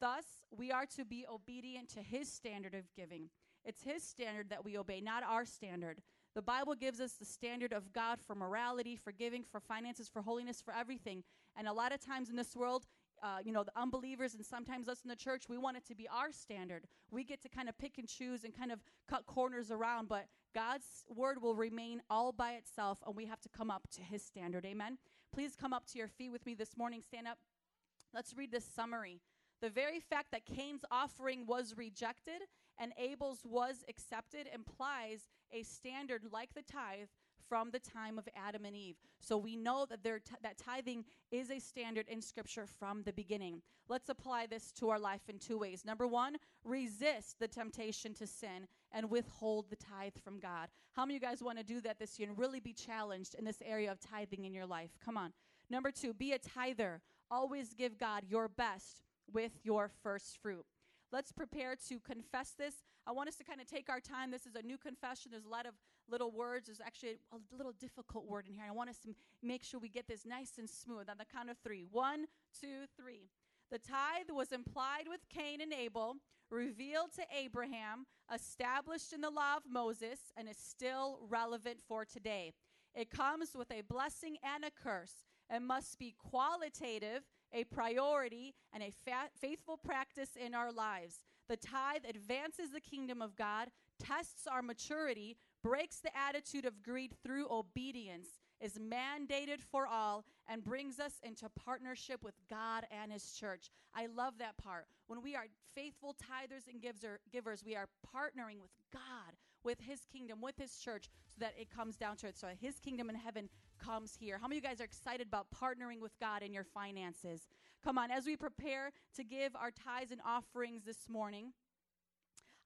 Thus, we are to be obedient to His standard of giving. It's His standard that we obey, not our standard. The Bible gives us the standard of God for morality, for giving, for finances, for holiness, for everything. And a lot of times in this world, uh, you know, the unbelievers and sometimes us in the church, we want it to be our standard. We get to kind of pick and choose and kind of cut corners around, but God's word will remain all by itself, and we have to come up to his standard. Amen. Please come up to your feet with me this morning. Stand up. Let's read this summary. The very fact that Cain's offering was rejected and Abel's was accepted implies a standard like the tithe from the time of Adam and Eve. So we know that there that tithing is a standard in scripture from the beginning. Let's apply this to our life in two ways. Number 1, resist the temptation to sin and withhold the tithe from God. How many of you guys want to do that this year and really be challenged in this area of tithing in your life? Come on. Number 2, be a tither. Always give God your best with your first fruit. Let's prepare to confess this. I want us to kind of take our time. This is a new confession. There's a lot of little words. There's actually a, little difficult word in here. I want us to make sure we get this nice and smooth on the count of three. One, two, three. The tithe was implied with Cain and Abel, revealed to Abraham, established in the law of Moses, and is still relevant for today. It comes with a blessing and a curse and must be qualitative, a priority, and a fa- faithful practice in our lives. The tithe advances the kingdom of God, tests our maturity, breaks the attitude of greed through obedience, is mandated for all, and brings us into partnership with God and His church. I love that part. When we are faithful tithers and givers, we are partnering with God, with His kingdom, with His church, so that it comes down to it. So His kingdom in heaven comes here. How many of you guys are excited about partnering with God in your finances? Come on, as we prepare to give our tithes and offerings this morning,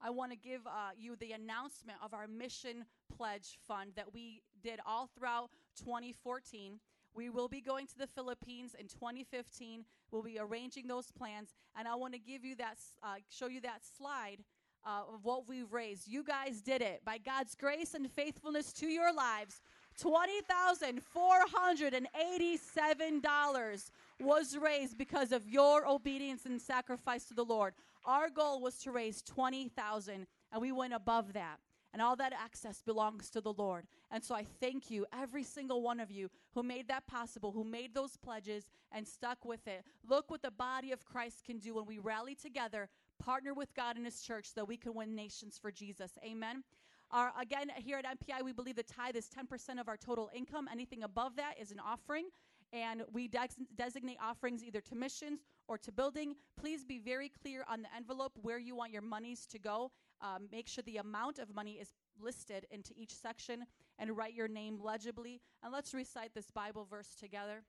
I want to give uh, you the announcement of our mission pledge fund that we did all throughout 2014. We will be going to the Philippines in 2015. We'll be arranging those plans, and I want to give you that, uh, show you that slide uh, of what we've raised. You guys did it by God's grace and faithfulness to your lives. $20,487 was raised because of your obedience and sacrifice to the Lord. Our goal was to raise 20,000 and we went above that. And all that access belongs to the Lord. And so I thank you, every single one of you who made that possible, who made those pledges and stuck with it. Look what the body of Christ can do when we rally together, partner with God and His church so that we can win nations for Jesus. Amen. Our, again, here at MPI, we believe the tithe is 10% of our total income. Anything above that is an offering. And we de- designate offerings either to missions or to building. Please be very clear on the envelope where you want your monies to go. Um, make sure the amount of money is listed into each section and write your name legibly. And let's recite this Bible verse together.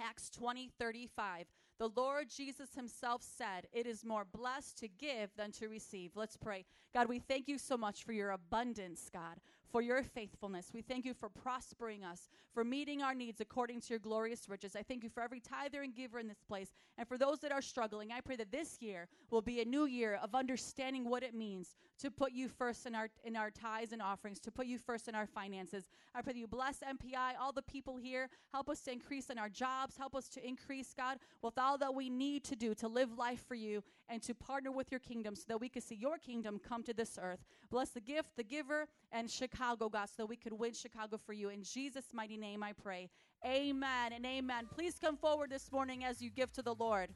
Acts 20 35. The Lord Jesus himself said, It is more blessed to give than to receive. Let's pray. God, we thank you so much for your abundance, God, for your faithfulness. We thank you for prospering us, for meeting our needs according to your glorious riches. I thank you for every tither and giver in this place. And for those that are struggling, I pray that this year will be a new year of understanding what it means to put you first in our in our tithes and offerings, to put you first in our finances. I pray that you bless MPI, all the people here. Help us to increase in our jobs. Help us to increase, God, with all that we need to do to live life for you and to partner with your kingdom so that we could see your kingdom come to this earth. Bless the gift, the giver, and Chicago, God, so that we could win Chicago for you. In Jesus' mighty name I pray. Amen and amen. Please come forward this morning as you give to the Lord.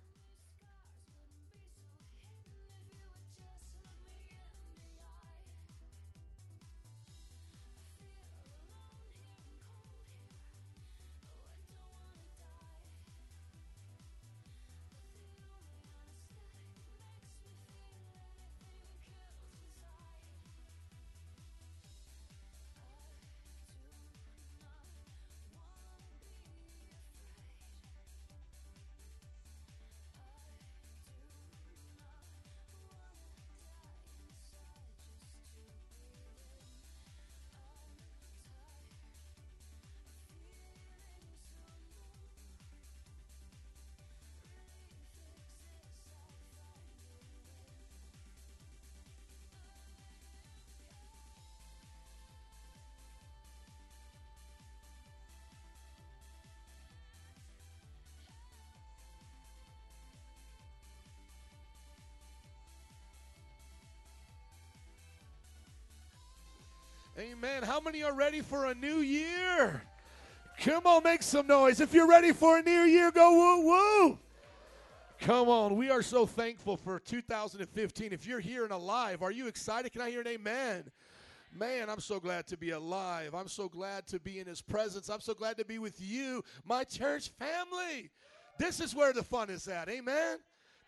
Amen. How many are ready for a new year? Come on, make some noise. If you're ready for a new year, go woo woo. Come on. We are so thankful for 2015. If you're here and alive, are you excited? Can I hear an amen? Man, I'm so glad to be alive. I'm so glad to be in his presence. I'm so glad to be with you, my church family. This is where the fun is at. Amen.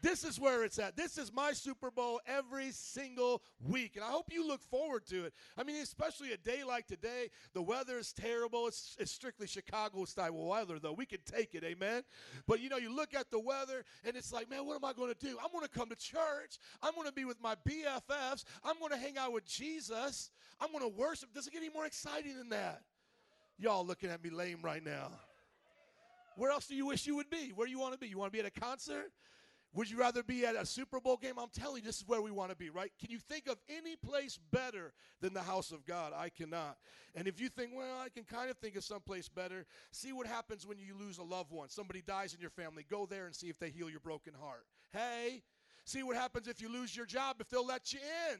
This is where it's at. This is my Super Bowl every single week. And I hope you look forward to it. I mean, especially a day like today, the weather is terrible. It's, it's strictly Chicago style weather, though. We can take it, amen? But you know, you look at the weather and it's like, man, what am I going to do? I'm going to come to church. I'm going to be with my BFFs. I'm going to hang out with Jesus. I'm going to worship. Does it get any more exciting than that? Y'all looking at me lame right now. Where else do you wish you would be? Where do you want to be? You want to be at a concert? Would you rather be at a Super Bowl game? I'm telling you, this is where we want to be, right? Can you think of any place better than the house of God? I cannot. And if you think, well, I can kind of think of someplace better, see what happens when you lose a loved one. Somebody dies in your family. Go there and see if they heal your broken heart. Hey, see what happens if you lose your job, if they'll let you in.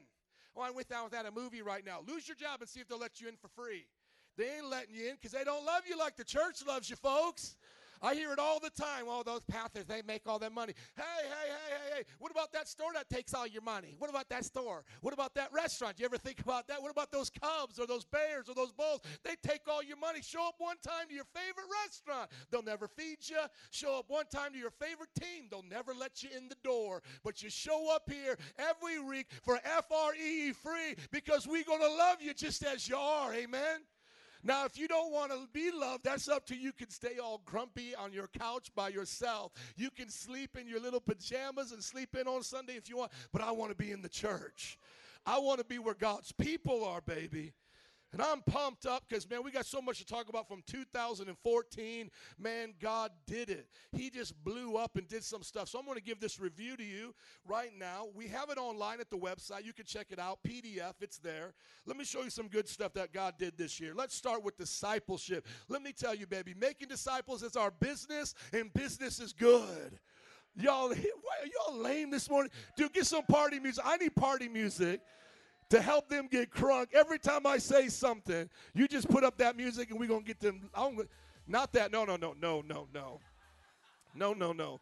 Oh, I went down with that a movie right now. Lose your job and see if they'll let you in for free. They ain't letting you in because they don't love you like the church loves you, folks. I hear it all the time. Oh, those pastors, they make all their money. Hey, hey, hey, hey, hey. What about that store that takes all your money? What about that store? What about that restaurant? You ever think about that? What about those Cubs or those Bears or those Bulls? They take all your money. Show up one time to your favorite restaurant. They'll never feed you. Show up one time to your favorite team. They'll never let you in the door. But you show up here every week for FRE free because we're going to love you just as you are. Amen. Now, if you don't want to be loved, that's up to you. You can stay all grumpy on your couch by yourself. You can sleep in your little pajamas and sleep in on Sunday if you want, but I want to be in the church. I want to be where God's people are, baby. And I'm pumped up because, man, we got so much to talk about from 2014. Man, God did it. He just blew up and did some stuff. So I'm going to give this review to you right now. We have it online at the website. You can check it out. PDF, it's there. Let me show you some good stuff that God did this year. Let's start with discipleship. Let me tell you, baby, making disciples is our business, and business is good. Y'all, [LAUGHS] y'all lame this morning? Dude, get some party music. I need party music to help them get crunk. Every time I say something, you just put up that music and we're going to get them. I'm, not that. No, no, no, no, no, no. No, no, no.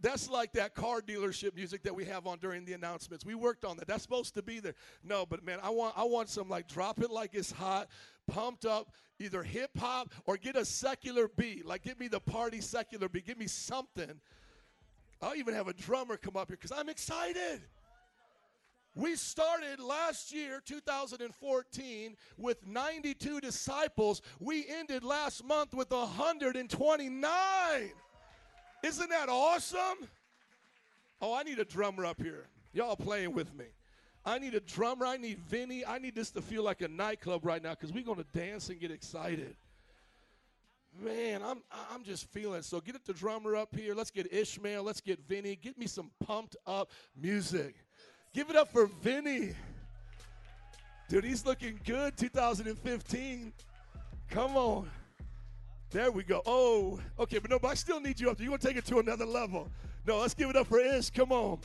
That's like that car dealership music that we have on during the announcements. We worked on that. That's supposed to be there. No, but man, I want I want some like drop it like it's hot, pumped up, either hip hop or get a secular beat. Like give me the party secular beat. Give me something. I'll even have a drummer come up here because I'm excited. We started last year, 2014, with 92 disciples. We ended last month with 129. Isn't that awesome? Oh, I need a drummer up here. Y'all playing with me. I need a drummer. I need Vinny. I need this to feel like a nightclub right now because we're going to dance and get excited. Man, I'm I'm just feeling. So get the drummer up here. Let's get Ishmael. Let's get Vinny. Get me some pumped up music. Give it up for Vinny. Dude, he's looking good 2015. Come on. There we go. Oh, okay, but no, but I still need you up there. You want to take it to another level. No, let's give it up for Ish. Come on.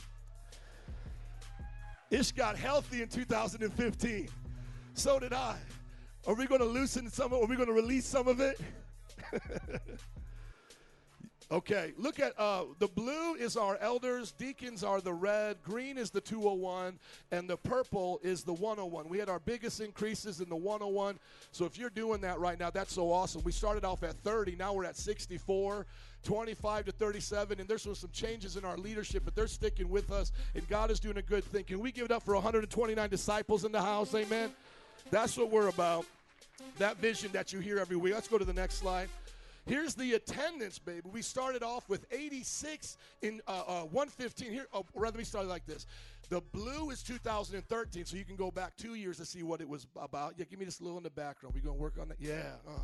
Ish got healthy in 2015. So did I. Are we going to loosen some of it? Are we going to release some of it? [LAUGHS] Okay, look at uh, the blue is our elders, deacons are the red, green is the 201, and the purple is the 101. We had our biggest increases in the 101. So if you're doing that right now, that's so awesome. We started off at 30, now we're at 64. 25 to 37, and there's some changes in our leadership, but they're sticking with us, and God is doing a good thing. Can we give it up for 129 disciples in the house? Amen. That's what we're about. That vision that you hear every week. Let's go to the next slide. Here's the attendance, baby. We started off with 86 in uh, uh, 115. Here, oh, rather, we started like this. The blue is 2013, so you can go back two years to see what it was about. Yeah, give me this little in the background. We're to work on that. Yeah. Uh.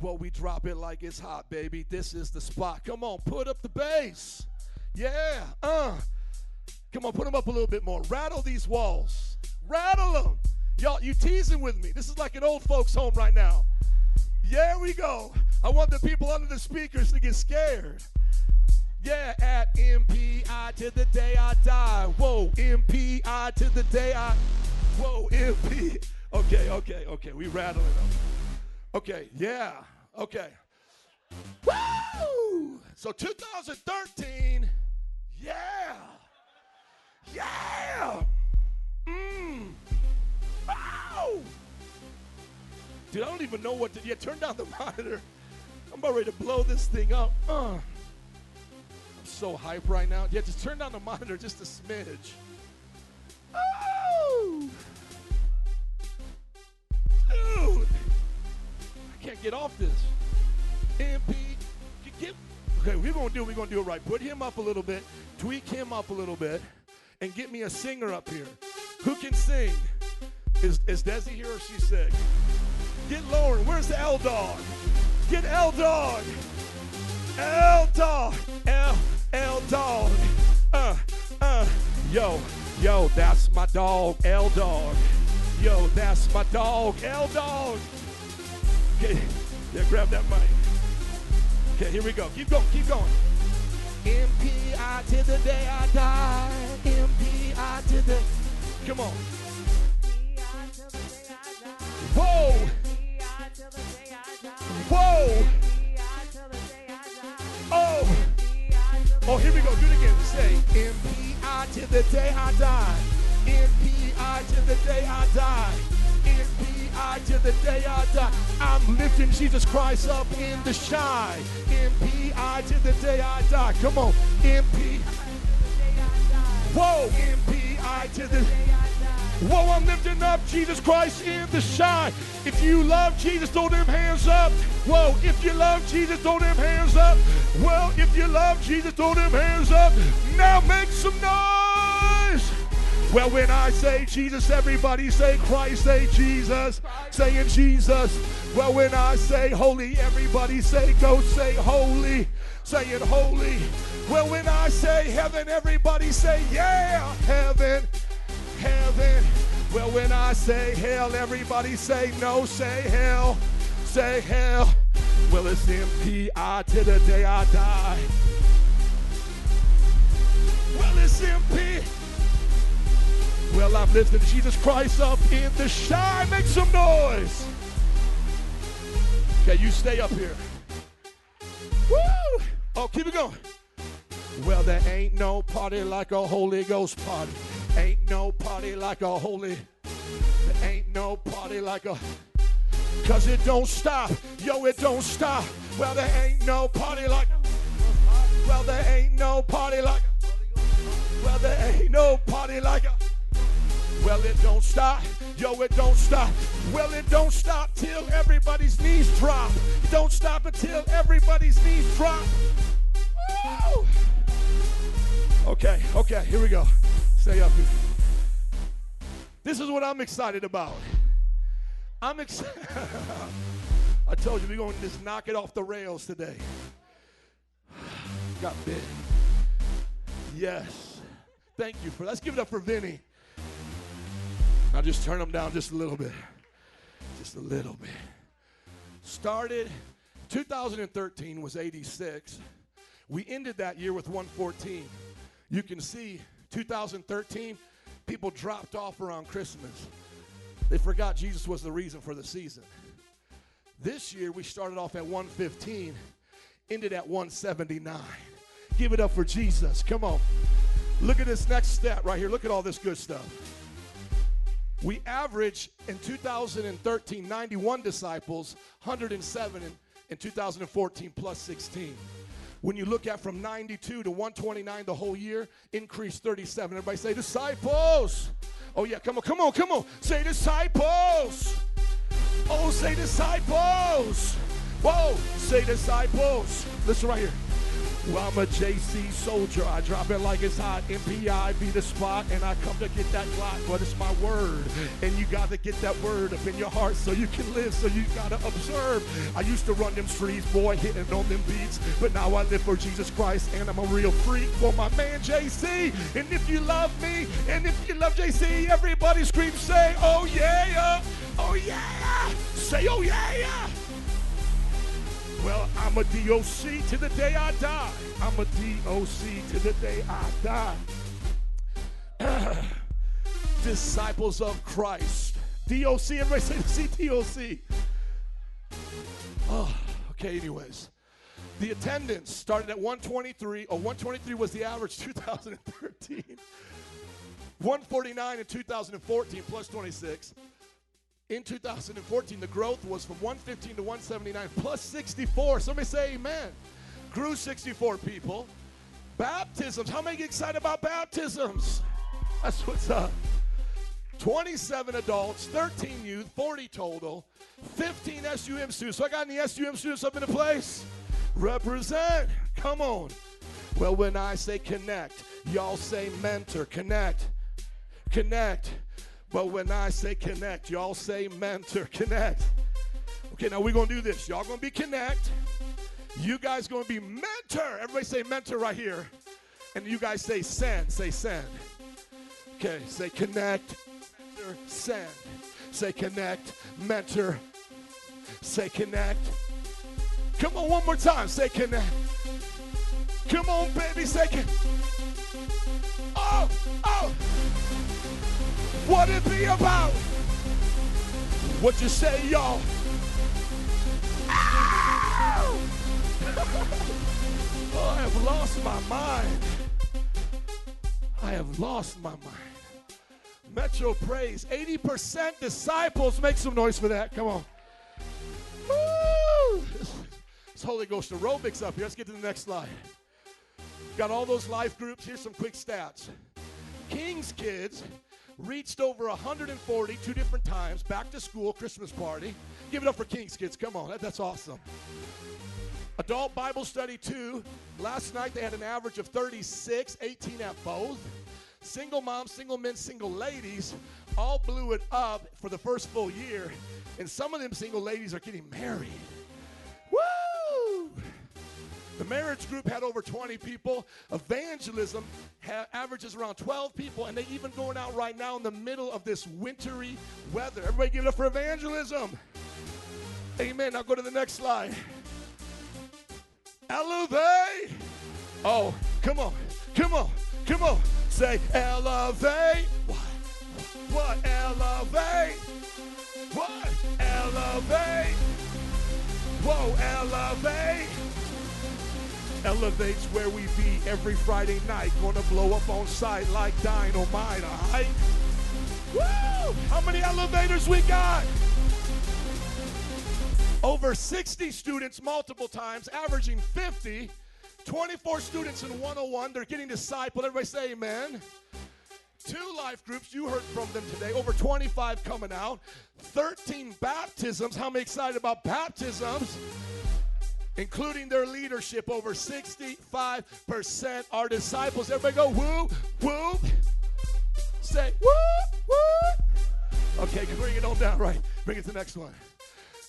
Well, we drop it like it's hot, baby. This is the spot. Come on, put up the bass. Yeah. Uh. Come on, put them up a little bit more. Rattle these walls. Rattle them. Y'all, you teasing with me. This is like an old folks' home right now. There we go. I want the people under the speakers to get scared. Yeah, at MPI to the day I die. Whoa, MPI to the day I. Whoa, MP. Oh, Okay, okay, okay. We rattling them. Okay, yeah. Okay. Woo! So 2013, yeah. Yeah. Mmm. Ow! Dude, I don't even know what to. Do. Yeah, turn down the monitor. I'm about ready to blow this thing up. Uh. I'm so hype right now. Yeah, just turn down the monitor just a smidge. Oh! Dude! I can't get off this. MP, get, okay, we're gonna do we're gonna do it right. Put him up a little bit, tweak him up a little bit, and get me a singer up here. Who can sing? Is is Desi here or she sick? Get Lauren. Where's the L dog? Get L dog. L dog. L L dog. Uh uh. Yo yo, that's my dog. L dog. Yo, that's my dog. L dog. Okay, yeah, grab that mic. Okay, here we go. Keep going. Keep going. MPI to the day I die. MPI to the. Come on. Whoa. Whoa. Oh. Oh, here we go. Do it again. Say MPI to the day I die. MPI to the day I die. MPI to the day I die. I'm lifting Jesus Christ up in the sky. MPI to the day I die. Come on. MP. Whoa. MPI to the. Whoa, I'm lifting up Jesus Christ in the sky. If you love Jesus, throw them hands up. Whoa, if you love Jesus, throw them hands up. Well, if you love Jesus, throw them hands up. Now make some noise. Well, when I say Jesus, everybody say Christ, say Jesus, saying Jesus. Well, when I say holy, everybody say go say holy, saying holy. Well, when I say heaven, everybody say yeah, heaven, heaven. Well, when I say hell, everybody say no, say hell, say hell. Well, it's MPI to the day I die. Well, it's MP. Well, I'm lifting Jesus Christ up in the sky. Make some noise. Okay, you stay up here. Woo! Oh, keep it going. Well, there ain't no party like a Holy Ghost party. Ain't no party like a holy. Ain't no party like a. Cause it don't stop. Yo, it don't stop. Well, there ain't no party like. Well, there ain't no party like. Well, there ain't no party like a. Well, it don't stop. Yo, it don't stop. Well, it don't stop till everybody's knees drop. Don't stop until everybody's knees drop. Woo! Okay, okay, here we go. Stay up here. This is what I'm excited about. I'm excited. [LAUGHS] I told you we're going to just knock it off the rails today. [SIGHS] Got bit. Yes. Thank you for. Let's give it up for Vinny. Now just turn them down just a little bit. Just a little bit. Started 2013 was 86. We ended that year with 114. You can see 2013 people dropped off around Christmas. They forgot Jesus was the reason for the season. This year we started off at 115, ended at 179. Give it up for Jesus. Come on. Look at this next step right here. Look at all this good stuff. We averaged in 2013 91 disciples, 107 in, in 2014 plus 16. When you look at from 92 to 129 the whole year, increased 37. Everybody say disciples. Oh yeah, come on, come on, come on. Say disciples. Oh, say disciples. Whoa, say disciples. Listen right here. Well, I'm a JC soldier. I drop it like it's hot. MPI be the spot, and I come to get that Glock, but it's my word. And you got to get that word up in your heart so you can live, so you got to observe. I used to run them streets, boy, hitting on them beats, but now I live for Jesus Christ, and I'm a real freak for my man JC. And if you love me, and if you love JC, everybody scream, say, oh yeah, oh yeah, say, oh yeah. Well, I'm a DOC to the day I die. I'm a DOC to the day I die. [CLEARS THROAT] Disciples of Christ. DOC. Everybody say [LAUGHS] DOC. Oh, okay, anyways. The attendance started at 123. Oh, 123 was the average [LAUGHS] 2013. 149 in 2014 plus 26. In 2014, the growth was from 115 to 179 plus 64. Somebody say amen. Grew 64 people. Baptisms. How many get excited about baptisms? That's what's up. 27 adults, 13 youth, 40 total, 15 SUM students. So I got any SUM students up in the place? Represent. Come on. Well, when I say connect, y'all say mentor. Connect. Connect. But when I say connect, y'all say mentor. Connect. Okay, now we're to do this. Y'all to be connect. You guys to be mentor. Everybody say mentor right here. And you guys say send. Say send. Okay, say connect, mentor, send. Say connect, mentor, say connect. Come on, one more time. Say connect. Come on, baby, say connect. Oh, oh. What it be about? What you say, y'all? [LAUGHS] Oh, I have lost my mind. I have lost my mind. Metro Praise, 80% disciples. Make some noise for that. Come on. Woo! It's Holy Ghost aerobics up here. Let's get to the next slide. Got all those life groups. Here's some quick stats. King's Kids reached over 140 two different times. Back to school, Christmas party. Give it up for King's Kids. Come on, that, that's awesome. Adult Bible Study 2. Last night they had an average of 36, 18 at both. Single moms, single men, single ladies all blew it up for the first full year. And some of them single ladies are getting married. The marriage group had over 20 people. Evangelism ha- averages around 12 people, and they're even going out right now in the middle of this wintry weather. Everybody give it up for evangelism. Amen. Now go to the next slide. Elevate. Oh, come on. Come on. Come on. Say elevate. What? What? Elevate. What? Elevate. Whoa, elevate. Elevate's where we be every Friday night. Gonna blow up on site like dynamite, alright? Woo! How many elevators we got? Over 60 students multiple times, averaging 50. 24 students in 101. They're getting discipled. Everybody say amen. Two life groups. You heard from them today. Over 25 coming out. 13 baptisms. How many excited about baptisms? Including their leadership. Over 65% are disciples. Everybody go woo, woo. Say woo, woo. Okay, bring it on down right. Bring it to the next one.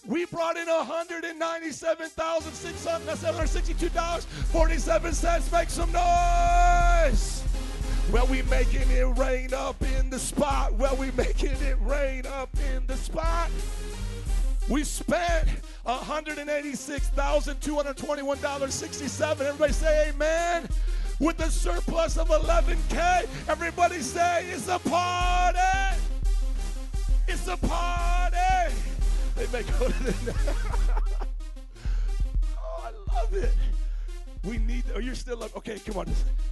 We brought in $197,762.47. Make some noise. Well, we making it rain up in the spot. Well, we making it rain up in the spot. We spent $186,221.67. Everybody say amen. With a surplus of 11K. Everybody say it's a party. It's a party. They may go to the [LAUGHS] Oh, I love it. We need, oh, you're still up. Okay, come on.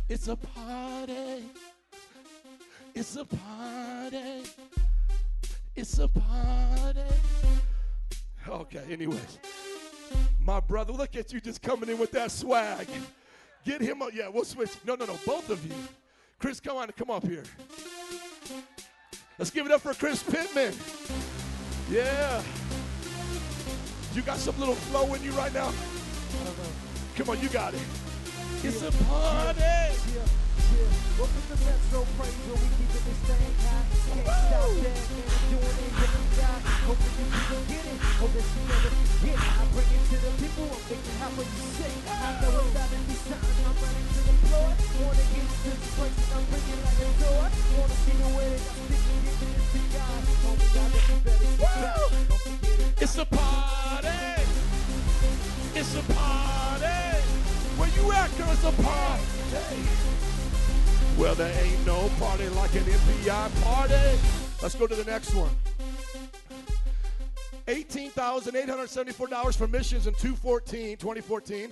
It's a party. It's a party. It's a party. Okay, anyways. My brother, look at you just coming in with that swag. Get him up. Yeah, we'll switch. No, no, no, both of you. Chris, come on, come up here. Let's give it up for Chris Pittman. Yeah. You got some little flow in you right now? Come on, you got it. It's a party. Welcome to Metro Praise where we keep this thing high. Hope that you never forget. I bring it to the people. I'm thinking how what you. I know it's about to be something. I'm running to the floor. Wanna get to this place I'm like a door. Wanna see the way that I'm. Don't forget it. It's a party. It's a party. Where you at, girl? It's a party. Well, there ain't no party like an MPI party. Let's go to the next one. $18,874 for missions in 2014, 2014.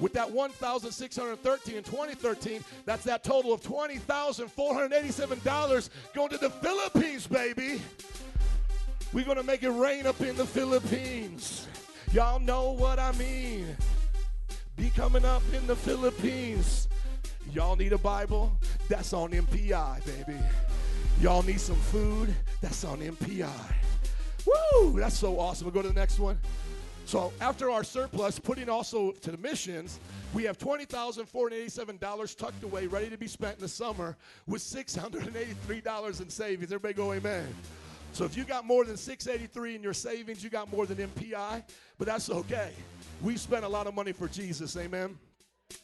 With that 1,613 in 2013, that's that total of $20,487 going to the Philippines, baby. We're going to make it rain up in the Philippines. Y'all know what I mean. Be coming up in the Philippines. Y'all need a Bible? That's on MPI, baby. Y'all need some food? That's on MPI. Woo! That's so awesome. We'll go to the next one. So after our surplus, putting also to the missions, we have $20,487 tucked away, ready to be spent in the summer with $683 in savings. Everybody go amen. So if you got more than 683 in your savings, you got more than MPI, but that's okay. We spent a lot of money for Jesus, amen.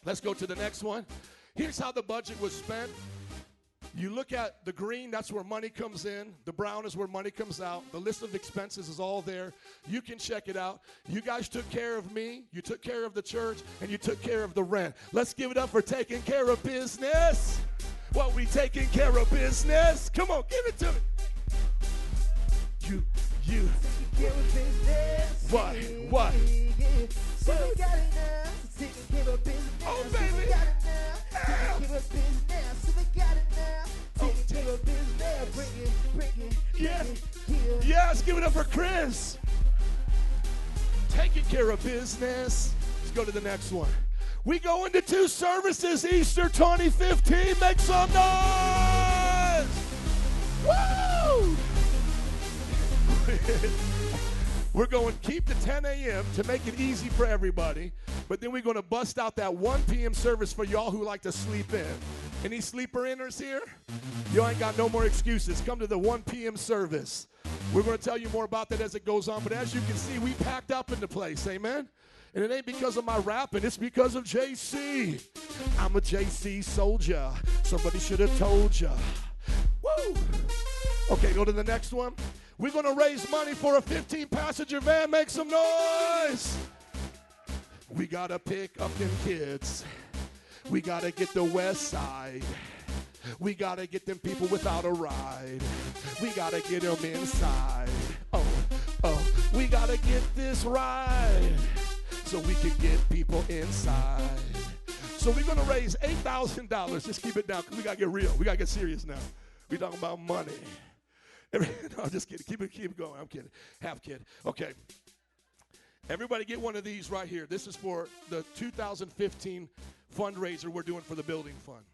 Let's go to the next one. Here's how the budget was spent. You look at the green, that's where money comes in. The brown is where money comes out. The list of expenses is all there. You can check it out. You guys took care of me, you took care of the church, and you took care of the rent. Let's give it up for taking care of business. What we taking care of business? Come on, give it to me. You, you. What? What? Oh, baby. Yeah. Yes, give it up for Chris. Taking care of business. Let's go to the next one. We go into two services Easter 2015. Make some noise! Woo! [LAUGHS] We're going keep the 10 a.m. to make it easy for everybody, but then we're going to bust out that 1 p.m. service for y'all who like to sleep in. Any sleeper inners here? You ain't got no more excuses. Come to the 1 p.m. service. We're going to tell you more about that as it goes on, but as you can see, we packed up in the place. Amen? And it ain't because of my rapping, it's because of JC. I'm a JC soldier. Somebody should have told ya. Woo! Okay, go to the next one. We're going to raise money for a 15 passenger van. Make some noise. We got to pick up them kids. We got to get the west side. We got to get them people without a ride. We got to get them inside. Oh, oh, we got to get this right so we can get people inside. So we're going to raise $8,000. Just keep it down we got to get real. We got to get serious now. we talking about money. Every, [LAUGHS] no, I'm just kidding. Keep it, keep going. I'm kidding. Half kid. Okay. Everybody get one of these right here. This is for the 2015 fundraiser we're doing for the building fund.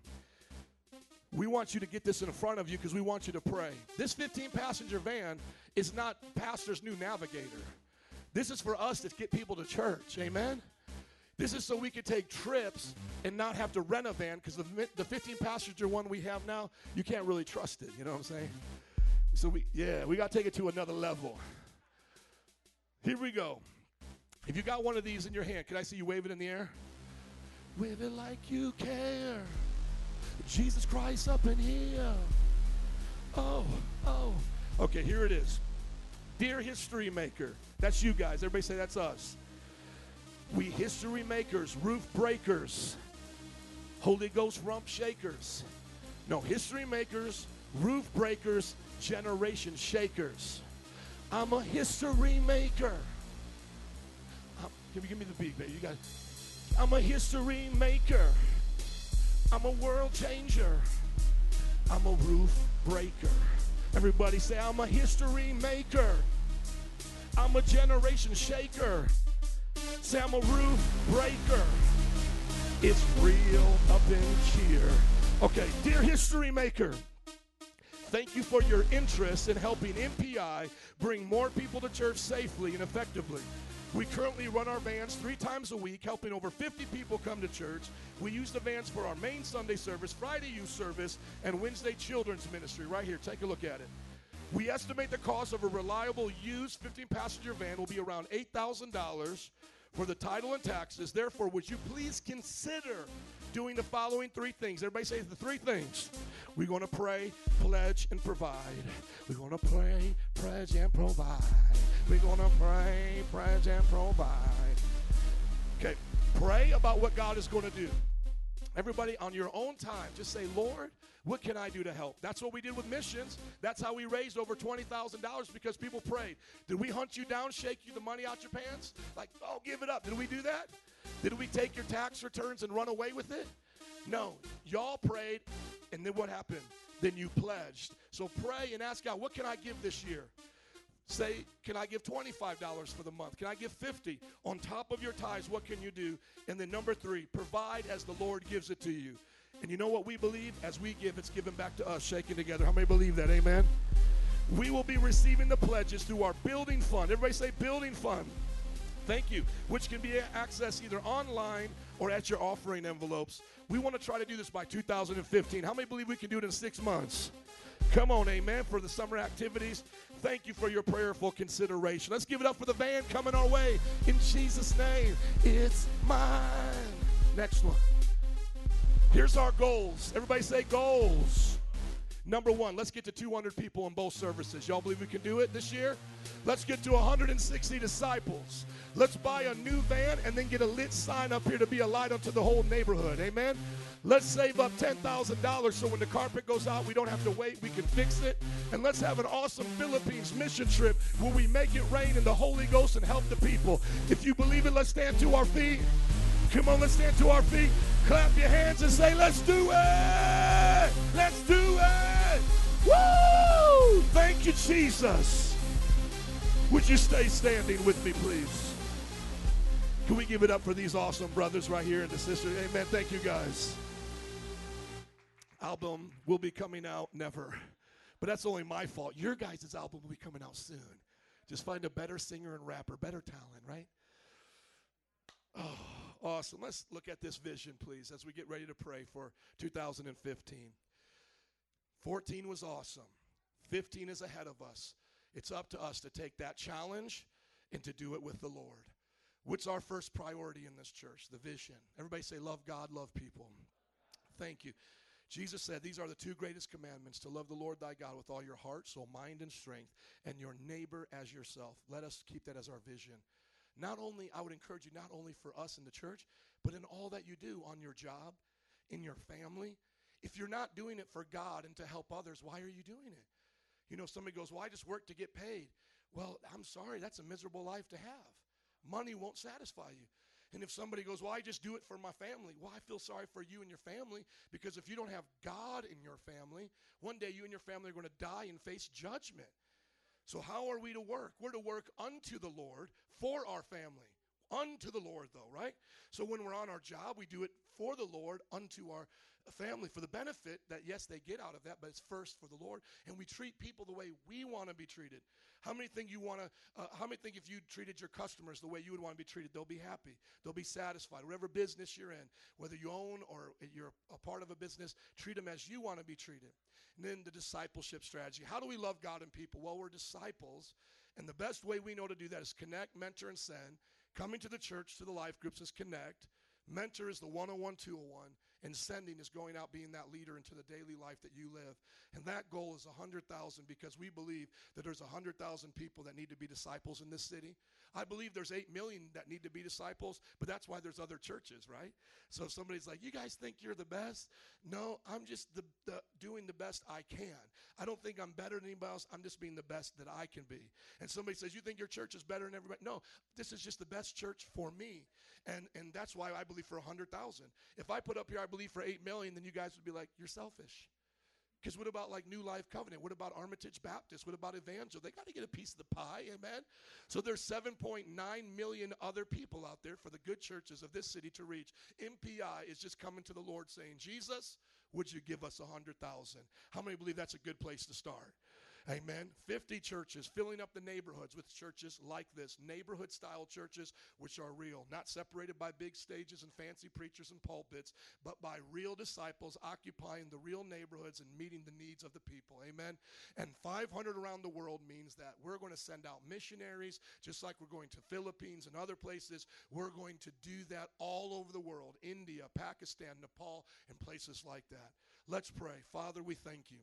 We want you to get this in front of you because we want you to pray. This 15 passenger van is not pastor's new navigator. This is for us to get people to church. Amen. This is so we can take trips and not have to rent a van because the, the 15 passenger one we have now, you can't really trust it. You know what I'm saying? So we, yeah, we got to take it to another level. Here we go. If you got one of these in your hand, can I see you wave it in the air? Wave it like you care. Jesus Christ up in here. Oh, oh. Okay, here it is. Dear History Maker. That's you guys. Everybody say that's us. We history makers, roof breakers, Holy Ghost rump shakers. No, history makers, roof breakers, generation shakers. I'm a history maker. I'm, give, me, give me the beat, baby. You got. I'm a history maker. I'm a world changer. I'm a roof breaker. Everybody say, I'm a history maker. I'm a generation shaker. Say, I'm a roof breaker. It's real up in here. Okay, dear history maker. Thank you for your interest in helping MPI bring more people to church safely and effectively. We currently run our vans three times a week, helping over 50 people come to church. We use the vans for our main Sunday service, Friday youth service, and Wednesday children's ministry. Right here, take a look at it. We estimate the cost of a reliable used 15 passenger van will be around $8,000 for the title and taxes. Therefore, would you please consider doing the following three things. Everybody say the three things. We're going to pray, pledge, and provide. We're going to pray, pledge, and provide. We're going to pray, pledge, and provide. Okay, pray about what God is going to do. Everybody on your own time, just say, Lord, what can I do to help? That's what we did with missions. That's how we raised over $20,000 because people prayed. Did we hunt you down, shake you the money out your pants? Like, oh, give it up. Did we do that? Did we take your tax returns and run away with it? No. Y'all prayed, and then what happened? Then you pledged. So pray and ask God, what can I give this year? Say, can I give $25 for the month? Can I give 50 On top of your tithes, what can you do? And then number three, provide as the Lord gives it to you. And you know what we believe? As we give, it's given back to us, shaking together. How many believe that? Amen. We will be receiving the pledges through our building fund. Everybody say building fund. Thank you. Which can be accessed either online or at your offering envelopes. We want to try to do this by 2015. How many believe we can do it in six months? Come on, amen, for the summer activities. Thank you for your prayerful consideration. Let's give it up for the van coming our way in Jesus' name. It's mine. Next one. Here's our goals. Everybody say goals. Number one, let's get to 200 people in both services. Y'all believe we can do it this year? Let's get to 160 disciples. Let's buy a new van and then get a lit sign up here to be a light unto the whole neighborhood. Amen. Let's save up $10,000 so when the carpet goes out, we don't have to wait. We can fix it. And let's have an awesome Philippines mission trip where we make it rain in the Holy Ghost and help the people. If you believe it, let's stand to our feet. Come on, let's stand to our feet. Clap your hands and say, Let's do it! Let's do it! Woo! Thank you, Jesus. Would you stay standing with me, please? Can we give it up for these awesome brothers right here and the sisters? Amen. Thank you, guys. Album will be coming out never. But that's only my fault. Your guys' album will be coming out soon. Just find a better singer and rapper, better talent, right? Oh. Awesome. Let's look at this vision, please, as we get ready to pray for 2015. 14 was awesome. 15 is ahead of us. It's up to us to take that challenge and to do it with the Lord. What's our first priority in this church? The vision. Everybody say, Love God, love people. Thank you. Jesus said, These are the two greatest commandments to love the Lord thy God with all your heart, soul, mind, and strength, and your neighbor as yourself. Let us keep that as our vision. Not only, I would encourage you, not only for us in the church, but in all that you do on your job, in your family. If you're not doing it for God and to help others, why are you doing it? You know, somebody goes, Well, I just work to get paid. Well, I'm sorry, that's a miserable life to have. Money won't satisfy you. And if somebody goes, Well, I just do it for my family, well, I feel sorry for you and your family because if you don't have God in your family, one day you and your family are going to die and face judgment. So, how are we to work? We're to work unto the Lord for our family. Unto the Lord, though, right? So, when we're on our job, we do it for the Lord, unto our family, for the benefit that, yes, they get out of that, but it's first for the Lord. And we treat people the way we want to be treated. How many think you want to, uh, how many think if you treated your customers the way you would want to be treated, they'll be happy, they'll be satisfied. Whatever business you're in, whether you own or you're a part of a business, treat them as you want to be treated. And then the discipleship strategy. How do we love God and people? Well, we're disciples. And the best way we know to do that is connect, mentor, and send. Coming to the church, to the life groups is connect. Mentor is the 101, 201. And sending is going out being that leader into the daily life that you live. And that goal is 100,000 because we believe that there's 100,000 people that need to be disciples in this city. I believe there's 8 million that need to be disciples, but that's why there's other churches, right? So if somebody's like, you guys think you're the best? No, I'm just the, the, doing the best I can. I don't think I'm better than anybody else. I'm just being the best that I can be. And somebody says, you think your church is better than everybody? No, this is just the best church for me. And, and that's why I believe for 100,000. If I put up here, I believe for 8 million, then you guys would be like, you're selfish. Because what about like New Life Covenant? What about Armitage Baptist? What about Evangel? They got to get a piece of the pie, amen? So there's 7.9 million other people out there for the good churches of this city to reach. MPI is just coming to the Lord saying, Jesus, would you give us a 100,000? How many believe that's a good place to start? Amen. 50 churches filling up the neighborhoods with churches like this, neighborhood style churches which are real, not separated by big stages and fancy preachers and pulpits, but by real disciples occupying the real neighborhoods and meeting the needs of the people. Amen. And 500 around the world means that we're going to send out missionaries just like we're going to Philippines and other places. We're going to do that all over the world, India, Pakistan, Nepal, and places like that. Let's pray. Father, we thank you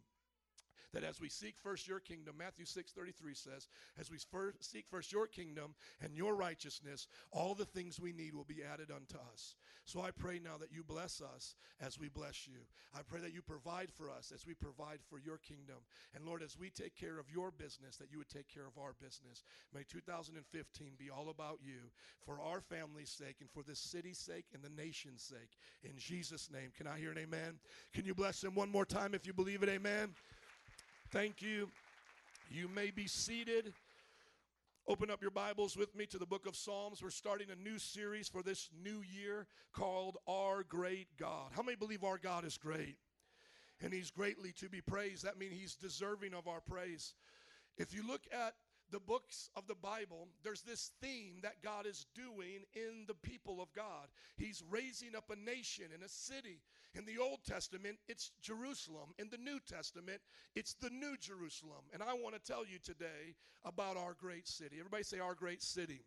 that as we seek first your kingdom, Matthew 6:33 says, as we first seek first your kingdom and your righteousness, all the things we need will be added unto us. So I pray now that you bless us as we bless you. I pray that you provide for us as we provide for your kingdom. And Lord, as we take care of your business, that you would take care of our business. May 2015 be all about you for our family's sake and for this city's sake and the nation's sake. In Jesus' name. Can I hear an amen? Can you bless him one more time if you believe it? Amen. Thank you. You may be seated. Open up your Bibles with me to the book of Psalms. We're starting a new series for this new year called Our Great God. How many believe our God is great? And he's greatly to be praised. That means he's deserving of our praise. If you look at the books of the Bible, there's this theme that God is doing in the people of God. He's raising up a nation and a city. In the Old Testament, it's Jerusalem. In the New Testament, it's the New Jerusalem. And I want to tell you today about our great city. Everybody say, Our great city.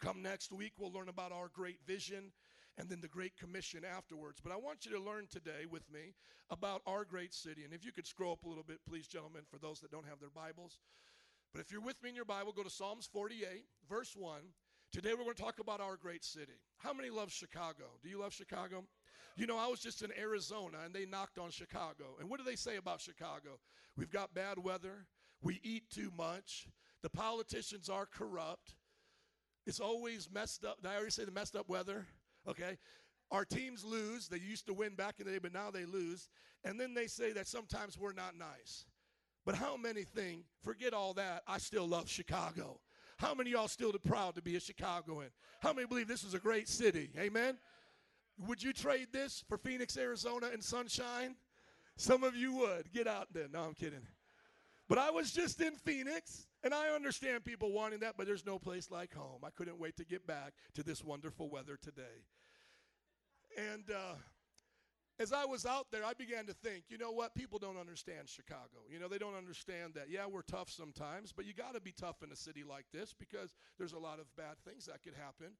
Come next week, we'll learn about our great vision and then the Great Commission afterwards. But I want you to learn today with me about our great city. And if you could scroll up a little bit, please, gentlemen, for those that don't have their Bibles. But if you're with me in your Bible, go to Psalms 48, verse 1. Today we're going to talk about our great city. How many love Chicago? Do you love Chicago? You know, I was just in Arizona and they knocked on Chicago. And what do they say about Chicago? We've got bad weather. We eat too much. The politicians are corrupt. It's always messed up. Did I already say the messed up weather? Okay. Our teams lose. They used to win back in the day, but now they lose. And then they say that sometimes we're not nice. But how many think, forget all that, I still love Chicago? How many y'all still proud to be a Chicagoan? How many believe this is a great city? Amen? Would you trade this for Phoenix, Arizona and sunshine? Some of you would. Get out there. No, I'm kidding. But I was just in Phoenix, and I understand people wanting that, but there's no place like home. I couldn't wait to get back to this wonderful weather today. And uh, as I was out there, I began to think, you know what? People don't understand Chicago. You know, they don't understand that, yeah, we're tough sometimes, but you got to be tough in a city like this because there's a lot of bad things that could happen.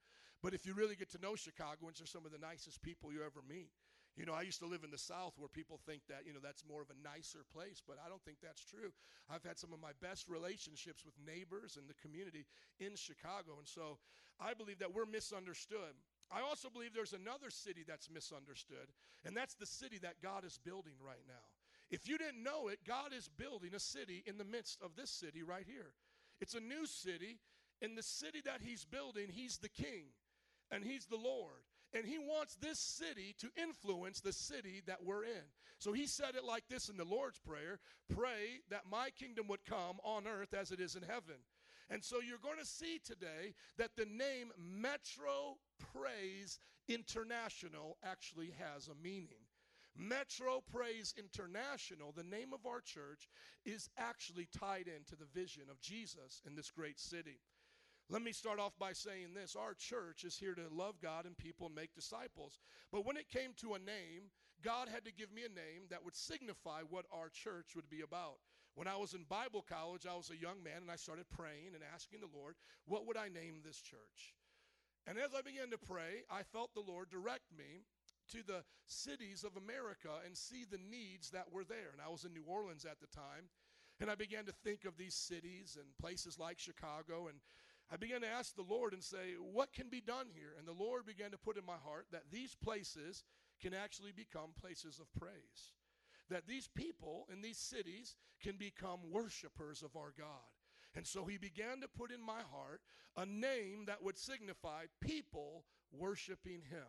But if you really get to know Chicagoans, they're some of the nicest people you ever meet. You know, I used to live in the South where people think that, you know, that's more of a nicer place, but I don't think that's true. I've had some of my best relationships with neighbors and the community in Chicago. And so I believe that we're misunderstood. I also believe there's another city that's misunderstood, and that's the city that God is building right now. If you didn't know it, God is building a city in the midst of this city right here. It's a new city. In the city that He's building, He's the King and He's the Lord. And He wants this city to influence the city that we're in. So He said it like this in the Lord's Prayer Pray that my kingdom would come on earth as it is in heaven. And so you're going to see today that the name Metro Praise International actually has a meaning. Metro Praise International, the name of our church, is actually tied into the vision of Jesus in this great city. Let me start off by saying this Our church is here to love God and people and make disciples. But when it came to a name, God had to give me a name that would signify what our church would be about. When I was in Bible college, I was a young man and I started praying and asking the Lord, what would I name this church? And as I began to pray, I felt the Lord direct me to the cities of America and see the needs that were there. And I was in New Orleans at the time. And I began to think of these cities and places like Chicago. And I began to ask the Lord and say, What can be done here? And the Lord began to put in my heart that these places can actually become places of praise that these people in these cities can become worshipers of our God. And so he began to put in my heart a name that would signify people worshiping him.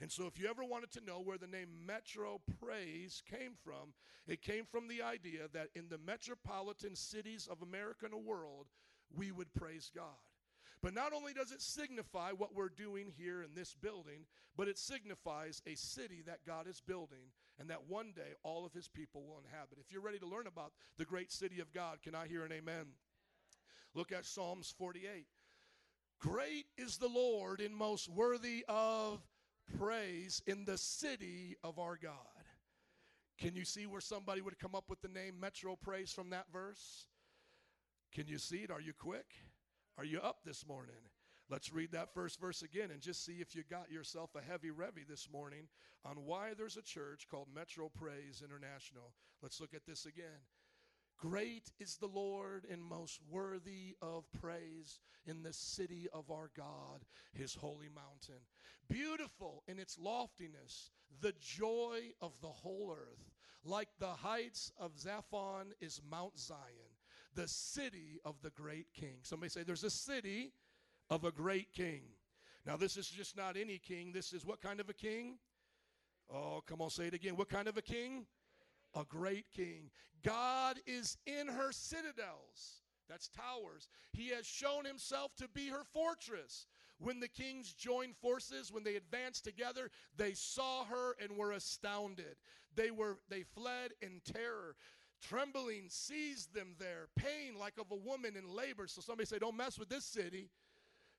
And so, if you ever wanted to know where the name Metro Praise came from, it came from the idea that in the metropolitan cities of America and the world, we would praise God. But not only does it signify what we're doing here in this building, but it signifies a city that God is building and that one day all of his people will inhabit. If you're ready to learn about the great city of God, can I hear an amen? Look at Psalms 48. Great is the Lord and most worthy of praise in the city of our God. Can you see where somebody would come up with the name Metro Praise from that verse? Can you see it? Are you quick? Are you up this morning? Let's read that first verse again and just see if you got yourself a heavy revy this morning on why there's a church called Metro Praise International. Let's look at this again. Great is the Lord and most worthy of praise in the city of our God, his holy mountain. Beautiful in its loftiness, the joy of the whole earth. Like the heights of Zaphon is Mount Zion, the city of the great king. Somebody say, There's a city of a great king. Now, this is just not any king. This is what kind of a king? Oh, come on, say it again. What kind of a king? A great king. God is in her citadels. That's towers. He has shown himself to be her fortress. When the kings joined forces, when they advanced together, they saw her and were astounded. They were they fled in terror. Trembling seized them there, pain like of a woman in labor. So somebody say, Don't mess with this city.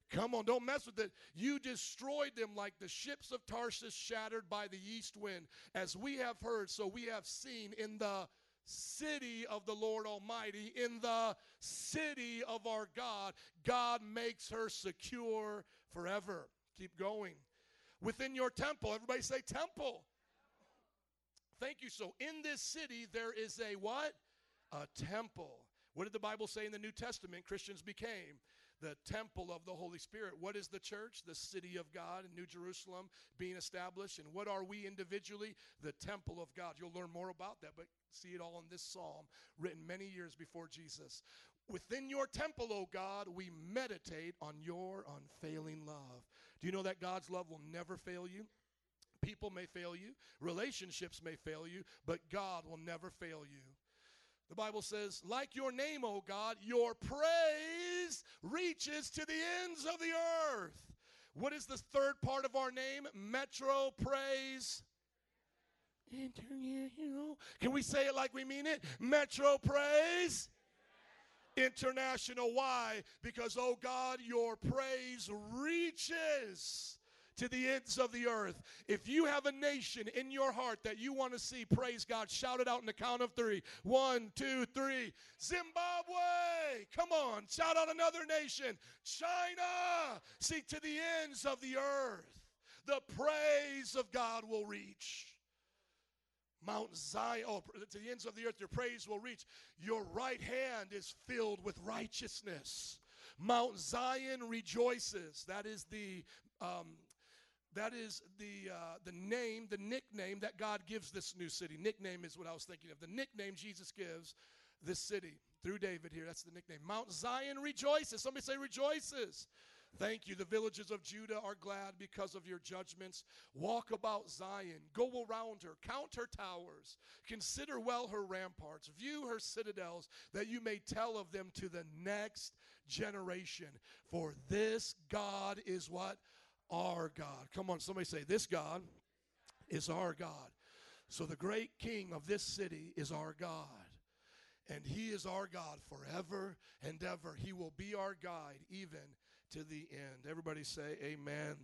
Come on, don't mess with it. You destroyed them like the ships of Tarshish shattered by the east wind. As we have heard, so we have seen in the city of the Lord Almighty, in the city of our God, God makes her secure forever. Keep going. Within your temple, everybody say temple. Thank you. So in this city, there is a what? A temple. What did the Bible say in the New Testament Christians became? the temple of the Holy Spirit. What is the church? The city of God in New Jerusalem being established. And what are we individually? The temple of God. You'll learn more about that, but see it all in this psalm written many years before Jesus. Within your temple, O God, we meditate on your unfailing love. Do you know that God's love will never fail you? People may fail you, relationships may fail you, but God will never fail you. The Bible says, like your name, O God, your praise reaches to the ends of the earth. What is the third part of our name? Metro Praise. International. Can we say it like we mean it? Metro Praise. International. Why? Because, oh God, your praise reaches to the ends of the earth. If you have a nation in your heart that you want to see, praise God, shout it out in the count of three. One, two, three. Zimbabwe. Come on, shout out another nation. China. See, to the ends of the earth, the praise of God will reach. Mount Zion, oh, to the ends of the earth, your praise will reach. Your right hand is filled with righteousness. Mount Zion rejoices. That is the um, that is the, uh, the name, the nickname that God gives this new city. Nickname is what I was thinking of. The nickname Jesus gives this city through David here. That's the nickname. Mount Zion rejoices. Somebody say rejoices. Thank you. The villages of Judah are glad because of your judgments. Walk about Zion. Go around her. Count her towers. Consider well her ramparts. View her citadels, that you may tell of them to the next generation. For this God is what? Our God. Come on, somebody say, This God is our God. So the great king of this city is our God. And he is our God forever and ever. He will be our guide even to the end. Everybody say, Amen.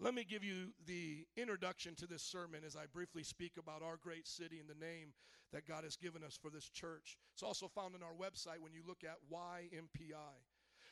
Let me give you the introduction to this sermon as I briefly speak about our great city and the name that God has given us for this church. It's also found on our website when you look at YMPI.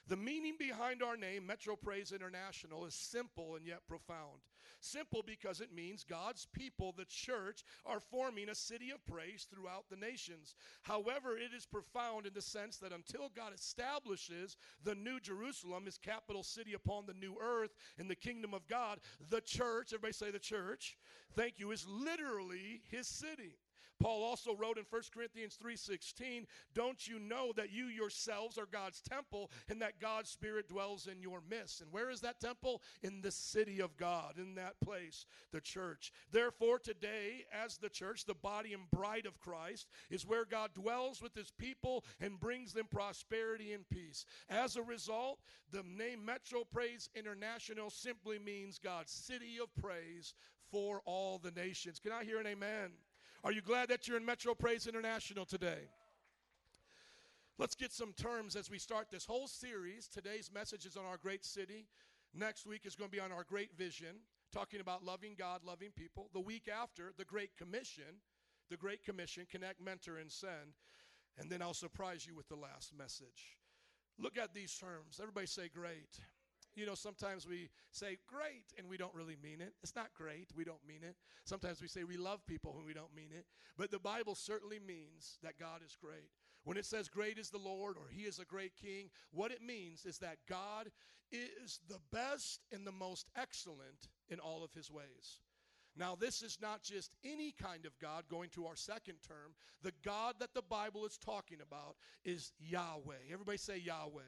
The meaning behind our name, Metro Praise International, is simple and yet profound. Simple because it means God's people, the church, are forming a city of praise throughout the nations. However, it is profound in the sense that until God establishes the new Jerusalem, his capital city upon the new earth in the kingdom of God, the church, everybody say the church, thank you, is literally his city. Paul also wrote in 1 Corinthians 3:16, "Don't you know that you yourselves are God's temple and that God's spirit dwells in your midst?" And where is that temple? In the city of God, in that place, the church. Therefore today as the church, the body and bride of Christ, is where God dwells with his people and brings them prosperity and peace. As a result, the name Metro Praise International simply means God's city of praise for all the nations. Can I hear an amen? Are you glad that you're in Metro Praise International today? Let's get some terms as we start this whole series. Today's message is on our great city. Next week is going to be on our great vision, talking about loving God, loving people. The week after, the Great Commission, the Great Commission, connect, mentor, and send. And then I'll surprise you with the last message. Look at these terms. Everybody say great. You know, sometimes we say great and we don't really mean it. It's not great, we don't mean it. Sometimes we say we love people when we don't mean it. But the Bible certainly means that God is great. When it says great is the Lord or he is a great king, what it means is that God is the best and the most excellent in all of his ways. Now, this is not just any kind of God going to our second term. The God that the Bible is talking about is Yahweh. Everybody say Yahweh.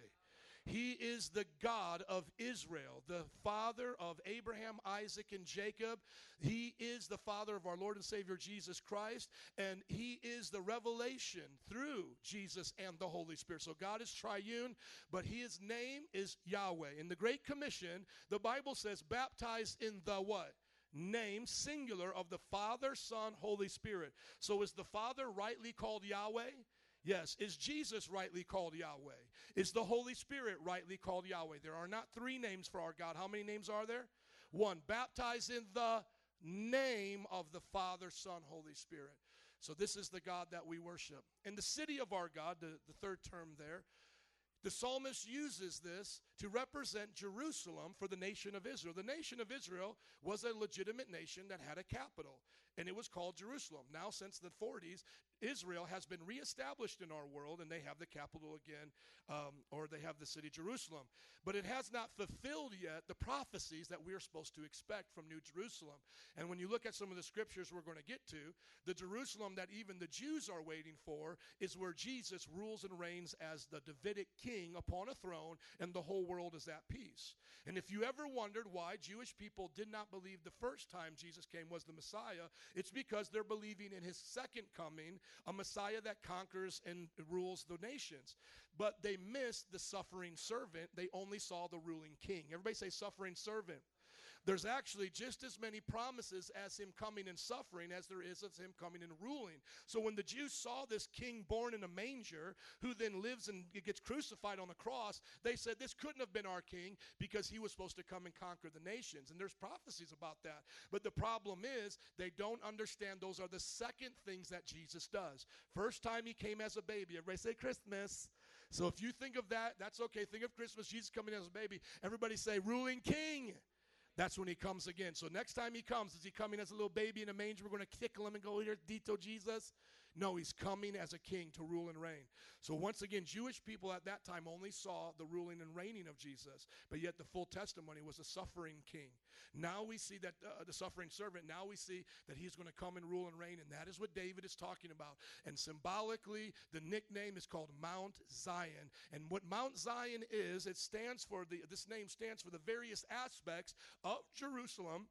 He is the God of Israel, the father of Abraham, Isaac, and Jacob. He is the father of our Lord and Savior Jesus Christ, and He is the revelation through Jesus and the Holy Spirit. So God is triune, but His name is Yahweh. In the Great Commission, the Bible says, baptized in the what? name singular of the Father, Son, Holy Spirit. So is the Father rightly called Yahweh? Yes. Is Jesus rightly called Yahweh? Is the Holy Spirit rightly called Yahweh? There are not three names for our God. How many names are there? One. Baptized in the name of the Father, Son, Holy Spirit. So this is the God that we worship. In the city of our God, the, the third term there, the psalmist uses this to represent Jerusalem for the nation of Israel. The nation of Israel was a legitimate nation that had a capital, and it was called Jerusalem. Now, since the 40s, Israel has been reestablished in our world, and they have the capital again, um, or they have the city Jerusalem. But it has not fulfilled yet the prophecies that we are supposed to expect from New Jerusalem. And when you look at some of the scriptures we're going to get to, the Jerusalem that even the Jews are waiting for is where Jesus rules and reigns as the Davidic king upon a throne, and the whole world is at peace. And if you ever wondered why Jewish people did not believe the first time Jesus came was the Messiah, it's because they're believing in his second coming, a Messiah that conquers and rules the nations. But they missed the suffering servant, they only saw the ruling king. Everybody say, suffering servant. There's actually just as many promises as him coming and suffering as there is of him coming and ruling. So when the Jews saw this king born in a manger who then lives and gets crucified on the cross, they said this couldn't have been our king because he was supposed to come and conquer the nations. And there's prophecies about that. But the problem is they don't understand those are the second things that Jesus does. First time he came as a baby. Everybody say Christmas. So if you think of that, that's okay. Think of Christmas, Jesus coming as a baby. Everybody say ruling king. That's when he comes again. So next time he comes, is he coming as a little baby in a manger? We're going to tickle him and go, here, Dito Jesus. No, he's coming as a king to rule and reign. So once again, Jewish people at that time only saw the ruling and reigning of Jesus, but yet the full testimony was a suffering king. Now we see that uh, the suffering servant, now we see that he's going to come and rule and reign, and that is what David is talking about. And symbolically, the nickname is called Mount Zion. And what Mount Zion is, it stands for the this name stands for the various aspects of Jerusalem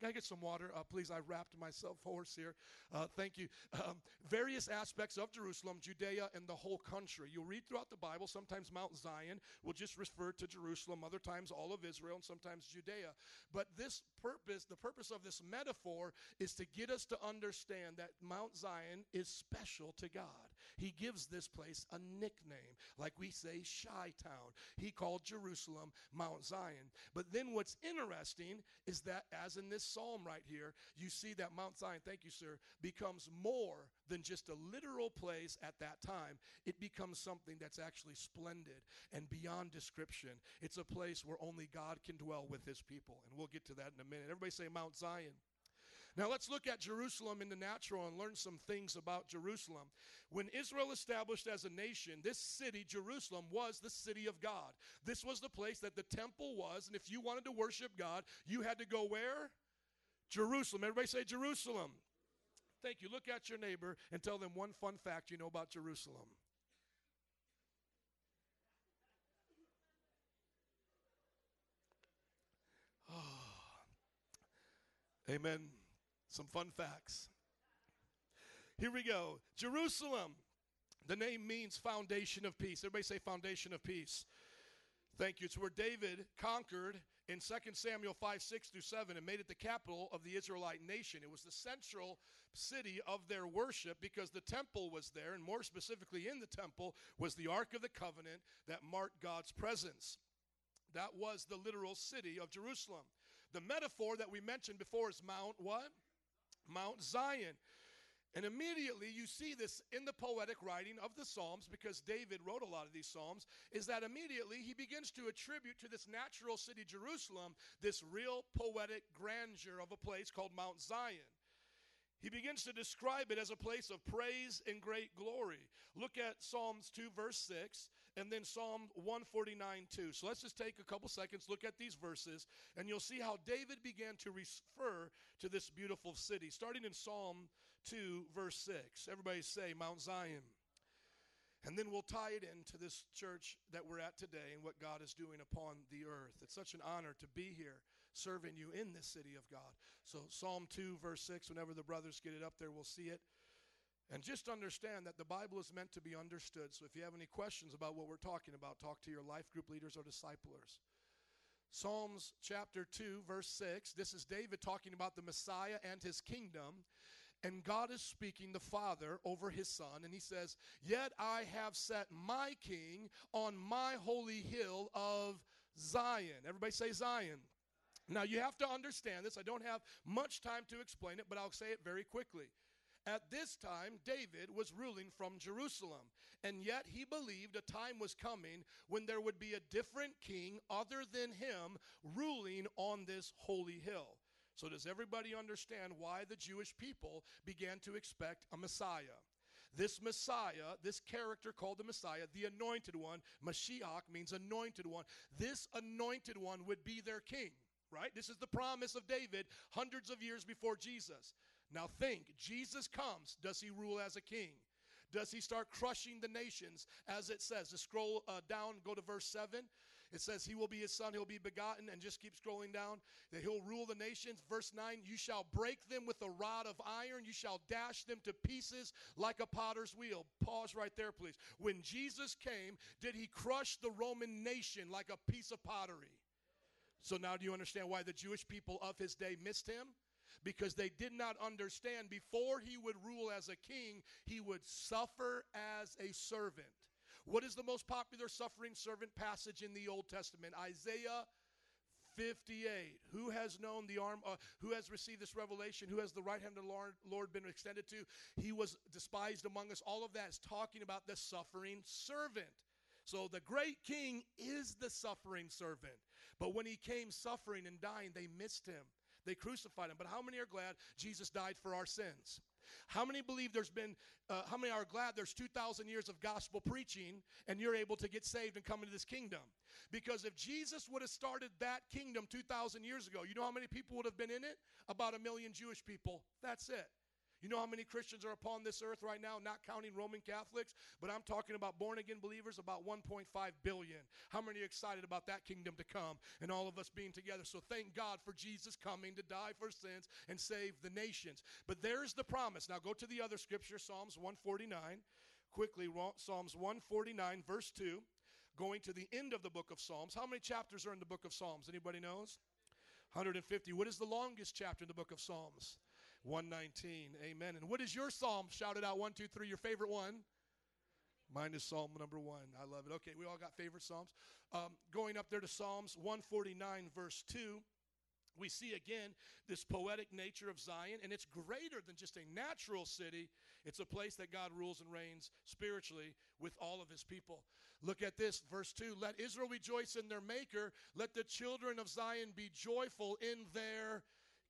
can I get some water? Uh, please, I rapped myself [LAUGHS] hoarse here. Uh, thank you. Um, various aspects of Jerusalem, Judea, and the whole country. You'll read throughout the Bible, sometimes Mount Zion will just refer to Jerusalem, other times all of Israel, and sometimes Judea. But this purpose, the purpose of this metaphor, is to get us to understand that Mount Zion is special to God. He gives this place a nickname, like we say, Shy Town. He called Jerusalem Mount Zion. But then what's interesting is that, as in this psalm right here, you see that Mount Zion, thank you, sir, becomes more than just a literal place at that time. It becomes something that's actually splendid and beyond description. It's a place where only God can dwell with his people. And we'll get to that in a minute. Everybody say Mount Zion. Now let's look at Jerusalem in the natural and learn some things about Jerusalem. When Israel established as a nation, this city, Jerusalem, was the city of God. This was the place that the temple was, and if you wanted to worship God, you had to go where? Jerusalem. Everybody say Jerusalem. Thank you. Look at your neighbor and tell them one fun fact you know about Jerusalem. Oh. Amen. Some fun facts. Here we go. Jerusalem. The name means foundation of peace. Everybody say foundation of peace. Thank you. It's where David conquered in 2 Samuel 5 6 through 7 and made it the capital of the Israelite nation. It was the central city of their worship because the temple was there, and more specifically in the temple was the Ark of the Covenant that marked God's presence. That was the literal city of Jerusalem. The metaphor that we mentioned before is Mount what? Mount Zion. And immediately you see this in the poetic writing of the Psalms, because David wrote a lot of these Psalms, is that immediately he begins to attribute to this natural city, Jerusalem, this real poetic grandeur of a place called Mount Zion. He begins to describe it as a place of praise and great glory. Look at Psalms 2, verse 6, and then Psalm 149, 2. So let's just take a couple seconds, look at these verses, and you'll see how David began to refer to this beautiful city. Starting in Psalm 2, verse 6. Everybody say, Mount Zion. And then we'll tie it into this church that we're at today and what God is doing upon the earth. It's such an honor to be here serving you in this city of God. So, Psalm 2, verse 6, whenever the brothers get it up there, we'll see it. And just understand that the Bible is meant to be understood. So, if you have any questions about what we're talking about, talk to your life group leaders or disciplers. Psalms chapter 2, verse 6. This is David talking about the Messiah and his kingdom. And God is speaking, the Father, over his Son. And he says, Yet I have set my king on my holy hill of Zion. Everybody say Zion. Now, you have to understand this. I don't have much time to explain it, but I'll say it very quickly. At this time, David was ruling from Jerusalem, and yet he believed a time was coming when there would be a different king other than him ruling on this holy hill. So, does everybody understand why the Jewish people began to expect a Messiah? This Messiah, this character called the Messiah, the anointed one, Mashiach means anointed one, this anointed one would be their king right? This is the promise of David hundreds of years before Jesus. Now think, Jesus comes. Does he rule as a king? Does he start crushing the nations as it says? To scroll uh, down, go to verse 7. It says, He will be his son, he'll be begotten, and just keep scrolling down, that he'll rule the nations. Verse 9, you shall break them with a rod of iron, you shall dash them to pieces like a potter's wheel. Pause right there, please. When Jesus came, did he crush the Roman nation like a piece of pottery? So now do you understand why the Jewish people of his day missed him? Because they did not understand before he would rule as a king, he would suffer as a servant. What is the most popular suffering servant passage in the Old Testament? Isaiah 58. Who has known the arm, uh, who has received this revelation? Who has the right hand of the Lord, Lord been extended to? He was despised among us. All of that is talking about the suffering servant. So the great king is the suffering servant. But when he came suffering and dying, they missed him. They crucified him. But how many are glad Jesus died for our sins? How many believe there's been, uh, how many are glad there's 2,000 years of gospel preaching and you're able to get saved and come into this kingdom? Because if Jesus would have started that kingdom 2,000 years ago, you know how many people would have been in it? About a million Jewish people. That's it. You know how many Christians are upon this earth right now, not counting Roman Catholics, but I'm talking about born again believers, about 1.5 billion. How many are excited about that kingdom to come and all of us being together? So thank God for Jesus coming to die for sins and save the nations. But there's the promise. Now go to the other scripture, Psalms 149. Quickly, Psalms 149, verse 2 going to the end of the book of Psalms. How many chapters are in the book of Psalms? Anybody knows? 150. What is the longest chapter in the book of Psalms? 119. Amen. And what is your psalm? Shout it out. One, two, three. Your favorite one? Mine is Psalm number one. I love it. Okay, we all got favorite Psalms. Um, going up there to Psalms 149, verse 2 we see again this poetic nature of Zion, and it's greater than just a natural city. It's a place that God rules and reigns spiritually with all of his people. Look at this, verse 2 Let Israel rejoice in their Maker, let the children of Zion be joyful in their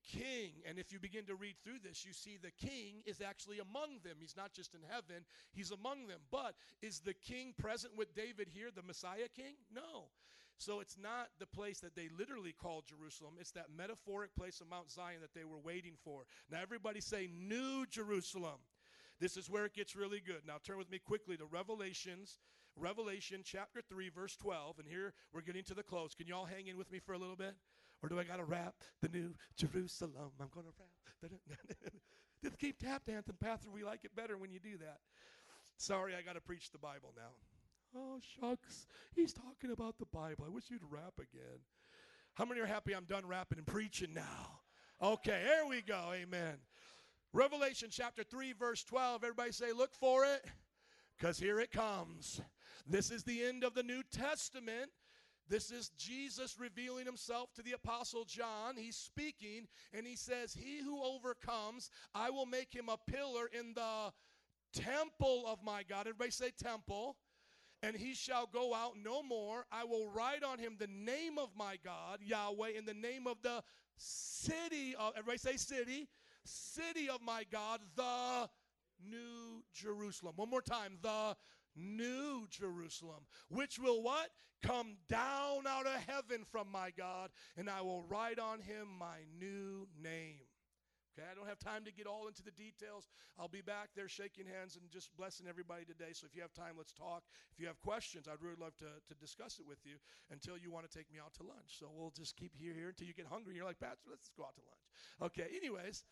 king. And if you begin to read through this, you see the king is actually among them. He's not just in heaven, he's among them. But is the king present with David here, the Messiah king? No. So it's not the place that they literally call Jerusalem. It's that metaphoric place of Mount Zion that they were waiting for. Now, everybody say, New Jerusalem. This is where it gets really good. Now, turn with me quickly to Revelations, Revelation chapter 3, verse 12. And here we're getting to the close. Can y'all hang in with me for a little bit? Or do I got to rap the new Jerusalem? I'm going to rap. [LAUGHS] Just keep tap dancing, Pastor. We like it better when you do that. Sorry, I got to preach the Bible now. Oh, shucks. He's talking about the Bible. I wish you'd rap again. How many are happy I'm done rapping and preaching now? Okay, here we go. Amen. Revelation chapter 3, verse 12. Everybody say, look for it, because here it comes. This is the end of the New Testament. This is Jesus revealing himself to the Apostle John. He's speaking, and he says, He who overcomes, I will make him a pillar in the temple of my God. Everybody say temple. And he shall go out no more. I will write on him the name of my God, Yahweh, in the name of the city of, everybody say city, city of my God, the New Jerusalem. One more time, the New Jerusalem, which will what? Come down out of heaven from my God, and I will write on him my new name. Okay, I don't have time to get all into the details. I'll be back there shaking hands and just blessing everybody today. So if you have time, let's talk. If you have questions, I'd really love to, to discuss it with you until you want to take me out to lunch. So we'll just keep here here until you get hungry. You're like, Pastor, let's just go out to lunch. Okay, anyways.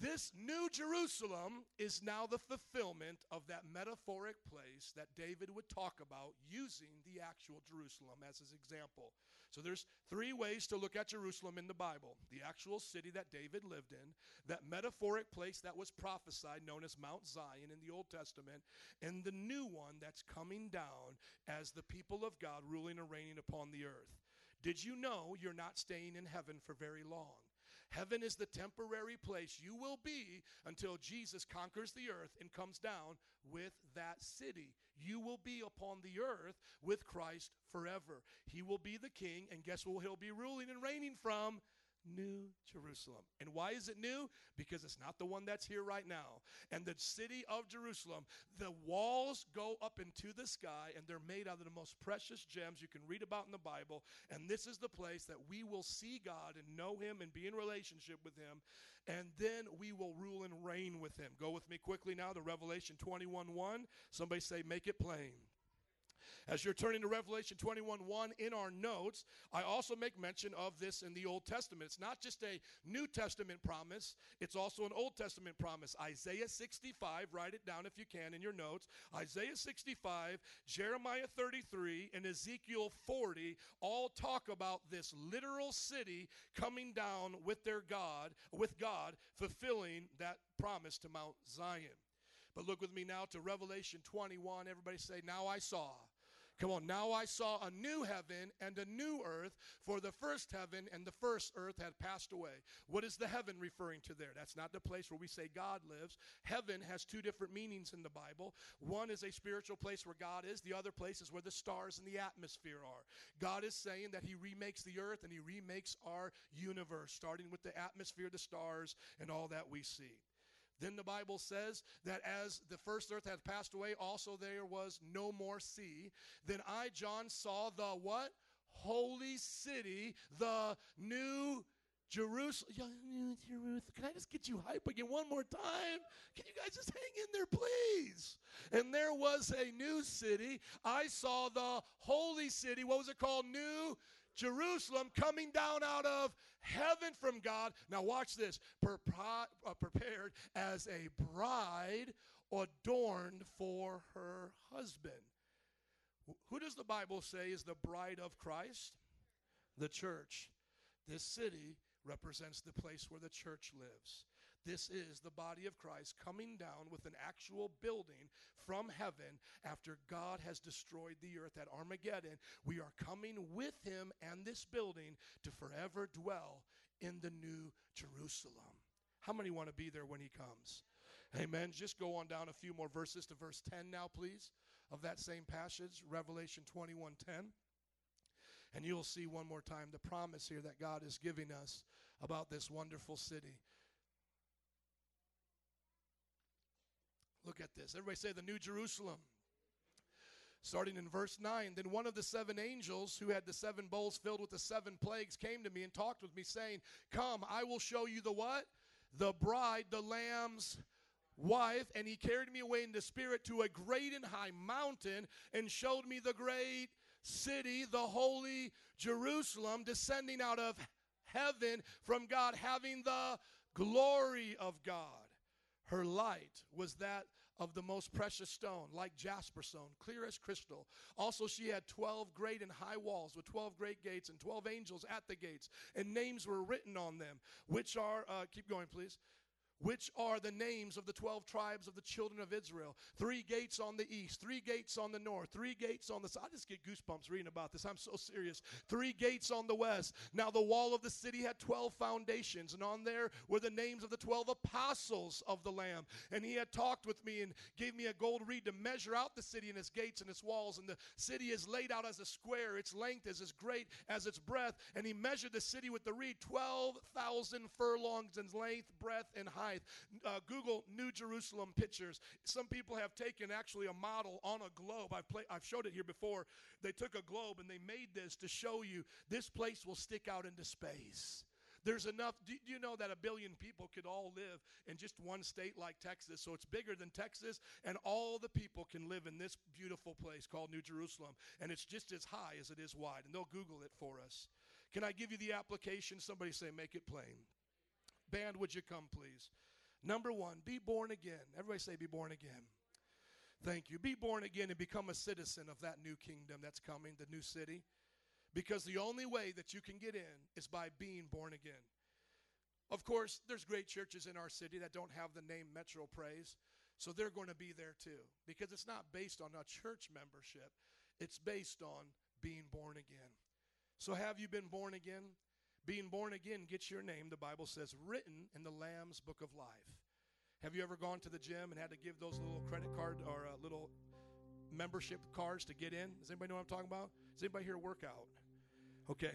This new Jerusalem is now the fulfillment of that metaphoric place that David would talk about using the actual Jerusalem as his example. So there's three ways to look at Jerusalem in the Bible. The actual city that David lived in, that metaphoric place that was prophesied known as Mount Zion in the Old Testament, and the new one that's coming down as the people of God ruling and reigning upon the earth. Did you know you're not staying in heaven for very long? Heaven is the temporary place you will be until Jesus conquers the earth and comes down with that city. You will be upon the earth with Christ forever. He will be the king, and guess where he'll be ruling and reigning from? New Jerusalem. And why is it new? Because it's not the one that's here right now. And the city of Jerusalem, the walls go up into the sky and they're made out of the most precious gems you can read about in the Bible. And this is the place that we will see God and know Him and be in relationship with Him. And then we will rule and reign with Him. Go with me quickly now to Revelation 21 1. Somebody say, make it plain. As you're turning to Revelation 21 1 in our notes, I also make mention of this in the Old Testament. It's not just a New Testament promise, it's also an Old Testament promise. Isaiah 65, write it down if you can in your notes. Isaiah 65, Jeremiah 33, and Ezekiel 40 all talk about this literal city coming down with their God, with God, fulfilling that promise to Mount Zion. But look with me now to Revelation 21. Everybody say, Now I saw. Come on, now I saw a new heaven and a new earth, for the first heaven and the first earth had passed away. What is the heaven referring to there? That's not the place where we say God lives. Heaven has two different meanings in the Bible. One is a spiritual place where God is, the other place is where the stars and the atmosphere are. God is saying that He remakes the earth and He remakes our universe, starting with the atmosphere, the stars, and all that we see. Then the Bible says that as the first earth had passed away, also there was no more sea. Then I, John, saw the what? Holy city, the new Jerusalem. Can I just get you hype again one more time? Can you guys just hang in there, please? And there was a new city. I saw the holy city. What was it called? New Jerusalem coming down out of heaven from God. Now, watch this uh, prepared as a bride adorned for her husband. Who does the Bible say is the bride of Christ? The church. This city represents the place where the church lives. This is the body of Christ coming down with an actual building from heaven after God has destroyed the earth at Armageddon. We are coming with him and this building to forever dwell in the new Jerusalem. How many want to be there when he comes? Amen. Just go on down a few more verses to verse 10 now, please, of that same passage, Revelation 21 10. And you'll see one more time the promise here that God is giving us about this wonderful city. Look at this. Everybody say the New Jerusalem. Starting in verse 9, then one of the seven angels who had the seven bowls filled with the seven plagues came to me and talked with me, saying, Come, I will show you the what? The bride, the lamb's wife. And he carried me away in the spirit to a great and high mountain and showed me the great city, the holy Jerusalem, descending out of heaven from God, having the glory of God. Her light was that of the most precious stone, like jasper stone, clear as crystal. Also, she had 12 great and high walls with 12 great gates and 12 angels at the gates, and names were written on them, which are, uh, keep going, please, which are the names of the 12 tribes of the children of Israel. Three gates on the east, three gates on the north, three gates on the south. I just get goosebumps reading about this. I'm so serious. Three gates on the west. Now the wall of the city had 12 foundations, and on there were the names of the 12 apostles of the Lamb. And he had talked with me and gave me a gold reed to measure out the city and its gates and its walls. And the city is laid out as a square, its length is as great as its breadth. And he measured the city with the reed 12,000 furlongs in length, breadth, and height. Uh, Google New Jerusalem pictures. Some people have taken actually a model on a globe. I've, play, I've showed it here before. They took a globe and they made this to show you this place will stick out into space. There's enough. Do you know that a billion people could all live in just one state like Texas? So it's bigger than Texas, and all the people can live in this beautiful place called New Jerusalem. And it's just as high as it is wide. And they'll Google it for us. Can I give you the application? Somebody say, make it plain. Band, would you come, please? Number one, be born again. Everybody say, be born again. Thank you. Be born again and become a citizen of that new kingdom that's coming, the new city. Because the only way that you can get in is by being born again. Of course, there's great churches in our city that don't have the name Metro Praise, so they're going to be there too. Because it's not based on a church membership, it's based on being born again. So, have you been born again? Being born again gets your name, the Bible says, written in the Lamb's book of life. Have you ever gone to the gym and had to give those little credit card or uh, little membership cards to get in? Does anybody know what I'm talking about? Does anybody here work out? Okay.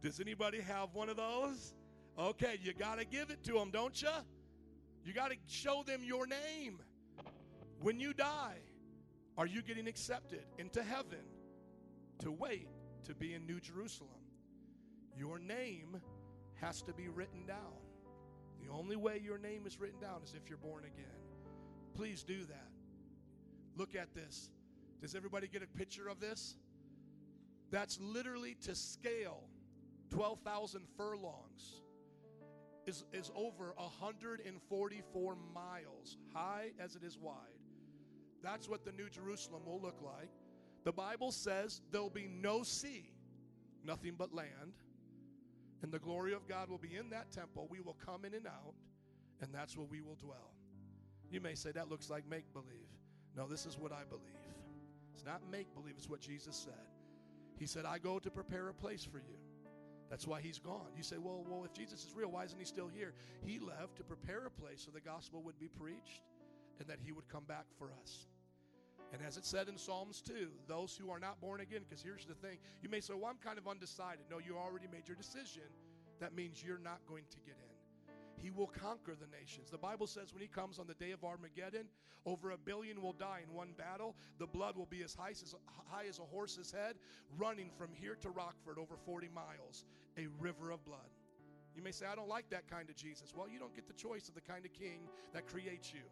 Does anybody have one of those? Okay, you got to give it to them, don't you? You got to show them your name. When you die, are you getting accepted into heaven to wait to be in New Jerusalem? Your name has to be written down. The only way your name is written down is if you're born again. Please do that. Look at this. Does everybody get a picture of this? That's literally to scale 12,000 furlongs is, is over 144 miles, high as it is wide. That's what the New Jerusalem will look like. The Bible says there'll be no sea, nothing but land, and the glory of God will be in that temple. We will come in and out, and that's where we will dwell. You may say that looks like make believe. No, this is what I believe. It's not make believe, it's what Jesus said. He said, I go to prepare a place for you. That's why he's gone. You say, well, well, if Jesus is real, why isn't he still here? He left to prepare a place so the gospel would be preached and that he would come back for us. And as it said in Psalms 2, those who are not born again, because here's the thing you may say, well, I'm kind of undecided. No, you already made your decision. That means you're not going to get in. He will conquer the nations. The Bible says when he comes on the day of Armageddon, over a billion will die in one battle. The blood will be as high as, high as a horse's head, running from here to Rockford over 40 miles, a river of blood. You may say, I don't like that kind of Jesus. Well, you don't get the choice of the kind of king that creates you.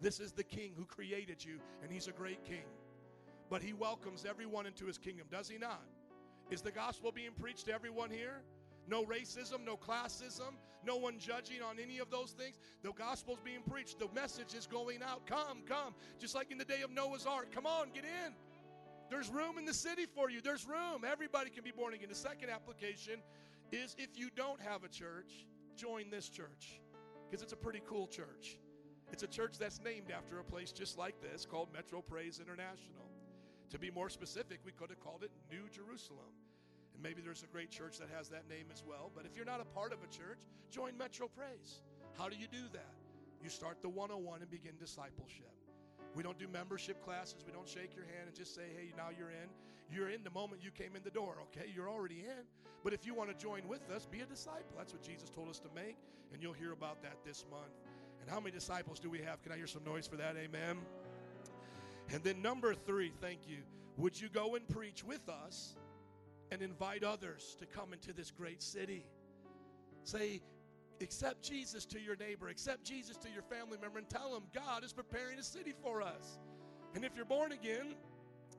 This is the king who created you, and he's a great king. But he welcomes everyone into his kingdom, does he not? Is the gospel being preached to everyone here? No racism, no classism, no one judging on any of those things. The gospel's being preached. The message is going out. Come, come. Just like in the day of Noah's Ark. Come on, get in. There's room in the city for you. There's room. Everybody can be born again. The second application is if you don't have a church, join this church because it's a pretty cool church. It's a church that's named after a place just like this called Metro Praise International. To be more specific, we could have called it New Jerusalem. And maybe there's a great church that has that name as well. But if you're not a part of a church, join Metro Praise. How do you do that? You start the 101 and begin discipleship. We don't do membership classes. We don't shake your hand and just say, hey, now you're in. You're in the moment you came in the door, okay? You're already in. But if you want to join with us, be a disciple. That's what Jesus told us to make, and you'll hear about that this month. And how many disciples do we have? Can I hear some noise for that? Amen. And then, number three, thank you. Would you go and preach with us and invite others to come into this great city? Say, accept Jesus to your neighbor, accept Jesus to your family member, and tell them God is preparing a city for us. And if you're born again,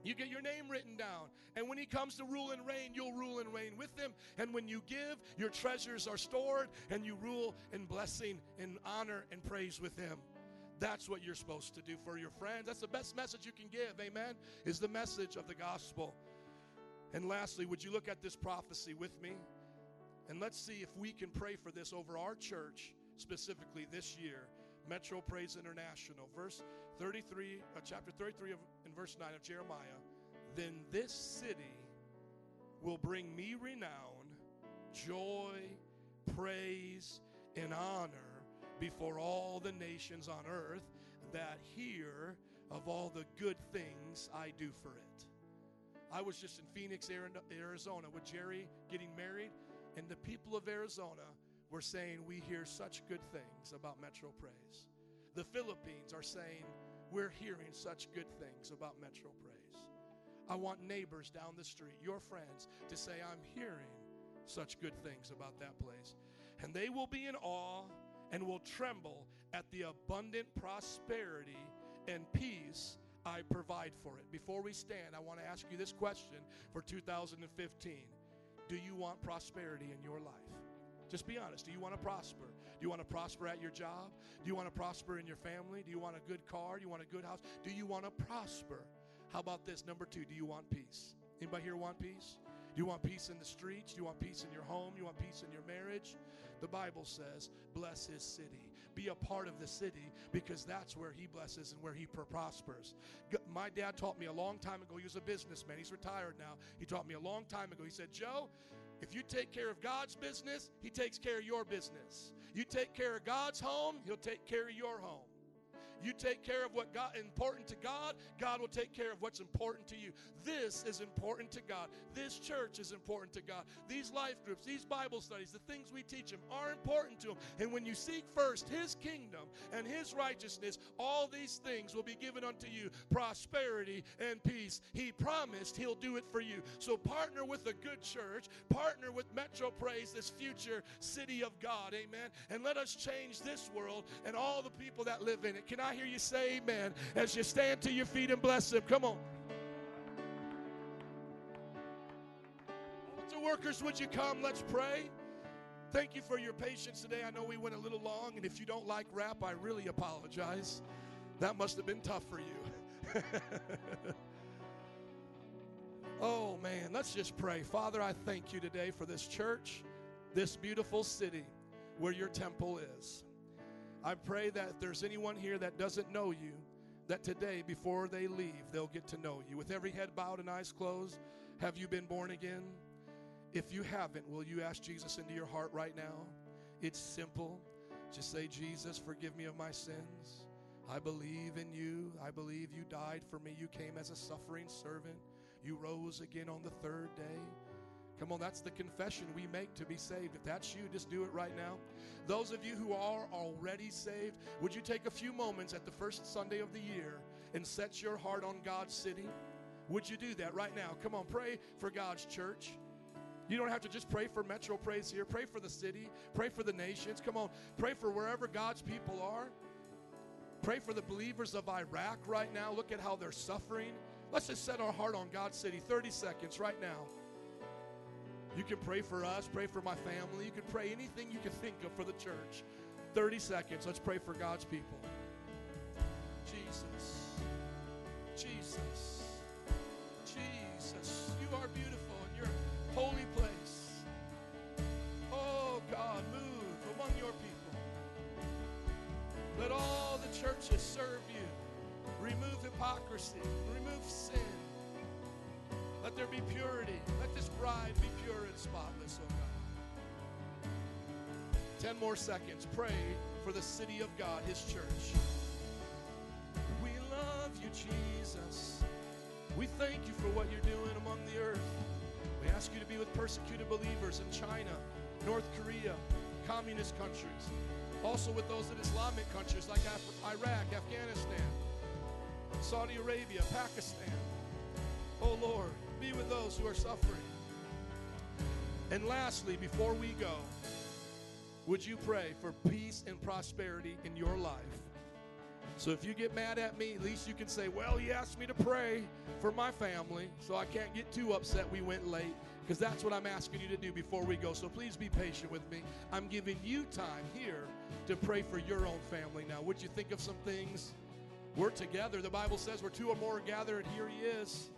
you get your name written down. And when he comes to rule and reign, you'll rule and reign with him. And when you give, your treasures are stored and you rule in blessing and honor and praise with him. That's what you're supposed to do for your friends. That's the best message you can give, amen, is the message of the gospel. And lastly, would you look at this prophecy with me? And let's see if we can pray for this over our church specifically this year. Metro Praise International. Verse 33, uh, chapter 33 of, in verse 9 of Jeremiah. Then this city will bring me renown, joy, praise, and honor before all the nations on earth that hear of all the good things I do for it. I was just in Phoenix, Arizona with Jerry getting married, and the people of Arizona were saying, We hear such good things about Metro Praise. The Philippines are saying, We're hearing such good things about Metro Praise. I want neighbors down the street, your friends, to say, I'm hearing such good things about that place. And they will be in awe and will tremble at the abundant prosperity and peace I provide for it. Before we stand, I want to ask you this question for 2015 Do you want prosperity in your life? Just be honest. Do you want to prosper? Do you want to prosper at your job? Do you want to prosper in your family? Do you want a good car? Do you want a good house? Do you want to prosper? How about this? Number two, do you want peace? Anybody here want peace? Do you want peace in the streets? Do you want peace in your home? Do you want peace in your marriage? The Bible says, bless his city. Be a part of the city because that's where he blesses and where he prospers. My dad taught me a long time ago, he was a businessman. He's retired now. He taught me a long time ago. He said, Joe, if you take care of God's business, he takes care of your business. You take care of God's home, he'll take care of your home. You take care of what God important to God, God will take care of what's important to you. This is important to God. This church is important to God. These life groups, these Bible studies, the things we teach them are important to him. And when you seek first his kingdom and his righteousness, all these things will be given unto you. Prosperity and peace. He promised he'll do it for you. So partner with a good church, partner with Metro Praise, this future city of God. Amen. And let us change this world and all the people that live in it. Can I I hear you say amen as you stand to your feet and bless Him. Come on. Altar workers, would you come? Let's pray. Thank you for your patience today. I know we went a little long, and if you don't like rap, I really apologize. That must have been tough for you. [LAUGHS] oh, man, let's just pray. Father, I thank you today for this church, this beautiful city where your temple is. I pray that if there's anyone here that doesn't know you, that today, before they leave, they'll get to know you. With every head bowed and eyes closed, have you been born again? If you haven't, will you ask Jesus into your heart right now? It's simple. Just say, Jesus, forgive me of my sins. I believe in you. I believe you died for me. You came as a suffering servant. You rose again on the third day. Come on, that's the confession we make to be saved. If that's you, just do it right now. Those of you who are already saved, would you take a few moments at the first Sunday of the year and set your heart on God's city? Would you do that right now? Come on, pray for God's church. You don't have to just pray for Metro Praise here. Pray for the city. Pray for the nations. Come on, pray for wherever God's people are. Pray for the believers of Iraq right now. Look at how they're suffering. Let's just set our heart on God's city. 30 seconds right now. You can pray for us, pray for my family. You can pray anything you can think of for the church. 30 seconds. Let's pray for God's people. Jesus. Jesus. Jesus. You are beautiful in your holy place. Oh, God, move among your people. Let all the churches serve you. Remove hypocrisy. Remove sin. Let there be purity. Let this bride be pure and spotless, oh God. Ten more seconds. Pray for the city of God, His church. We love you, Jesus. We thank you for what you're doing among the earth. We ask you to be with persecuted believers in China, North Korea, communist countries, also with those in Islamic countries like Af- Iraq, Afghanistan, Saudi Arabia, Pakistan. Oh Lord, be with those who are suffering. And lastly, before we go, would you pray for peace and prosperity in your life? So if you get mad at me, at least you can say, Well, you asked me to pray for my family, so I can't get too upset we went late, because that's what I'm asking you to do before we go. So please be patient with me. I'm giving you time here to pray for your own family now. Would you think of some things? We're together. The Bible says where two or more gathered, here he is.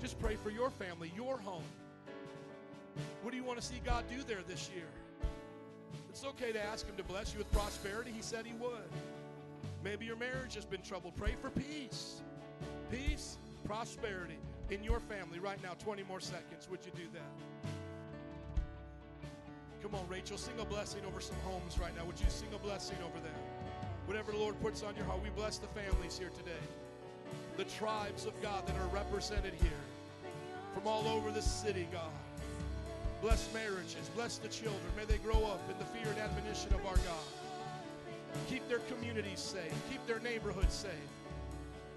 Just pray for your family, your home. What do you want to see God do there this year? It's okay to ask Him to bless you with prosperity. He said He would. Maybe your marriage has been troubled. Pray for peace. Peace, prosperity in your family right now. 20 more seconds. Would you do that? Come on, Rachel, sing a blessing over some homes right now. Would you sing a blessing over them? Whatever the Lord puts on your heart, we bless the families here today. The tribes of God that are represented here from all over the city, God. Bless marriages, bless the children. May they grow up in the fear and admonition of our God. Keep their communities safe, keep their neighborhoods safe.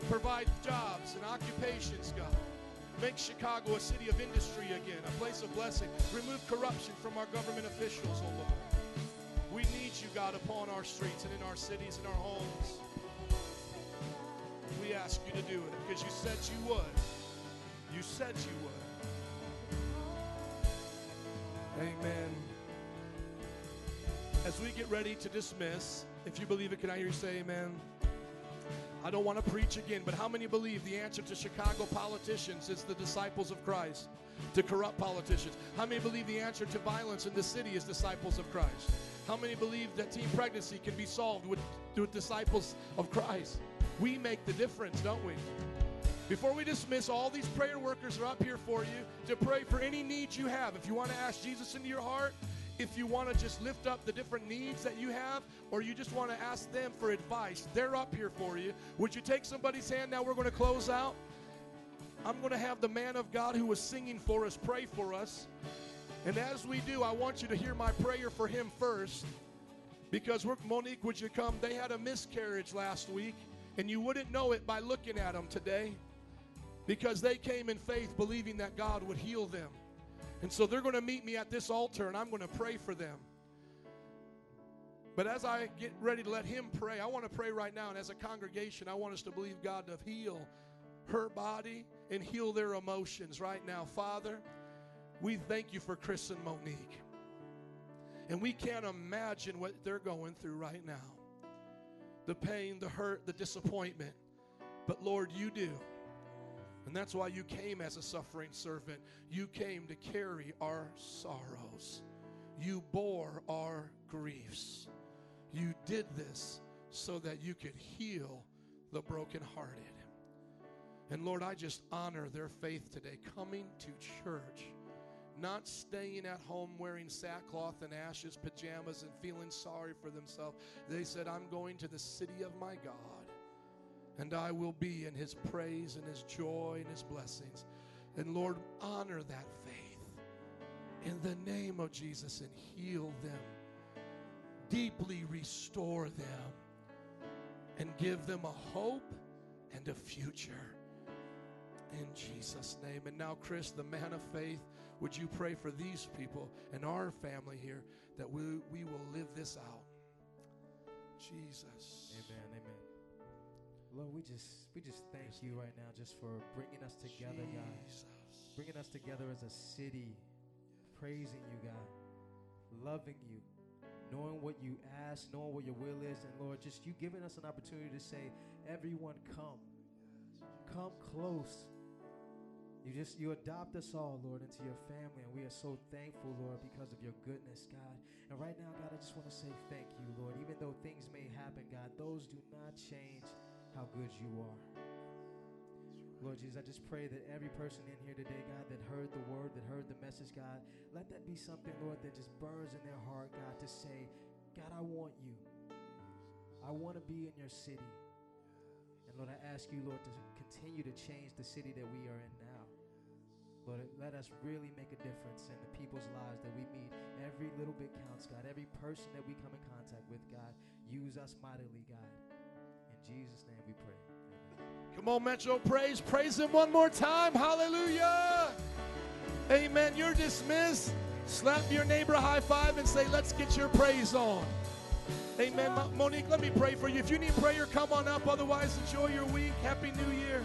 Provide jobs and occupations, God. Make Chicago a city of industry again, a place of blessing. Remove corruption from our government officials, oh Lord. We need you, God, upon our streets and in our cities and our homes. Ask you to do it because you said you would. You said you would. Amen. As we get ready to dismiss, if you believe it, can I hear you say amen? I don't want to preach again, but how many believe the answer to Chicago politicians is the disciples of Christ? To corrupt politicians. How many believe the answer to violence in the city is disciples of Christ? How many believe that teen pregnancy can be solved with, with disciples of Christ? We make the difference, don't we? Before we dismiss, all these prayer workers are up here for you to pray for any needs you have. If you want to ask Jesus into your heart, if you want to just lift up the different needs that you have, or you just want to ask them for advice, they're up here for you. Would you take somebody's hand now? We're going to close out. I'm going to have the man of God who was singing for us pray for us. And as we do, I want you to hear my prayer for him first. Because we're, Monique, would you come? They had a miscarriage last week, and you wouldn't know it by looking at them today. Because they came in faith believing that God would heal them. And so they're going to meet me at this altar and I'm going to pray for them. But as I get ready to let him pray, I want to pray right now. And as a congregation, I want us to believe God to heal her body and heal their emotions right now. Father, we thank you for Chris and Monique. And we can't imagine what they're going through right now the pain, the hurt, the disappointment. But Lord, you do. And that's why you came as a suffering servant. You came to carry our sorrows. You bore our griefs. You did this so that you could heal the brokenhearted. And Lord, I just honor their faith today, coming to church, not staying at home wearing sackcloth and ashes, pajamas, and feeling sorry for themselves. They said, I'm going to the city of my God and I will be in his praise and his joy and his blessings. And Lord, honor that faith in the name of Jesus and heal them. Deeply restore them and give them a hope and a future. In Jesus' name. And now, Chris, the man of faith, would you pray for these people and our family here that we, we will live this out? Jesus. Amen. Amen. Lord, we just we just thank you right now just for bringing us together, God. Bringing us together as a city, praising you, God, loving you, knowing what you ask, knowing what your will is, and Lord, just you giving us an opportunity to say, everyone come. Come close. You just you adopt us all, Lord, into your family, and we are so thankful, Lord, because of your goodness, God. And right now, God, I just want to say thank you, Lord. Even though things may happen, God, those do not change how good you are. Lord Jesus, I just pray that every person in here today, God, that heard the word, that heard the message, God, let that be something, Lord, that just burns in their heart, God, to say, God, I want you. I want to be in your city. And Lord, I ask you, Lord, to continue to change the city that we are in now. Lord, let us really make a difference in the people's lives that we meet. Every little bit counts, God. Every person that we come in contact with, God, use us mightily, God. In Jesus' name we pray. Amen. Come on, Metro Praise. Praise Him one more time. Hallelujah. Amen. You're dismissed. Slap your neighbor high five and say, Let's get your praise on. Amen. Monique, let me pray for you. If you need prayer, come on up. Otherwise, enjoy your week. Happy New Year.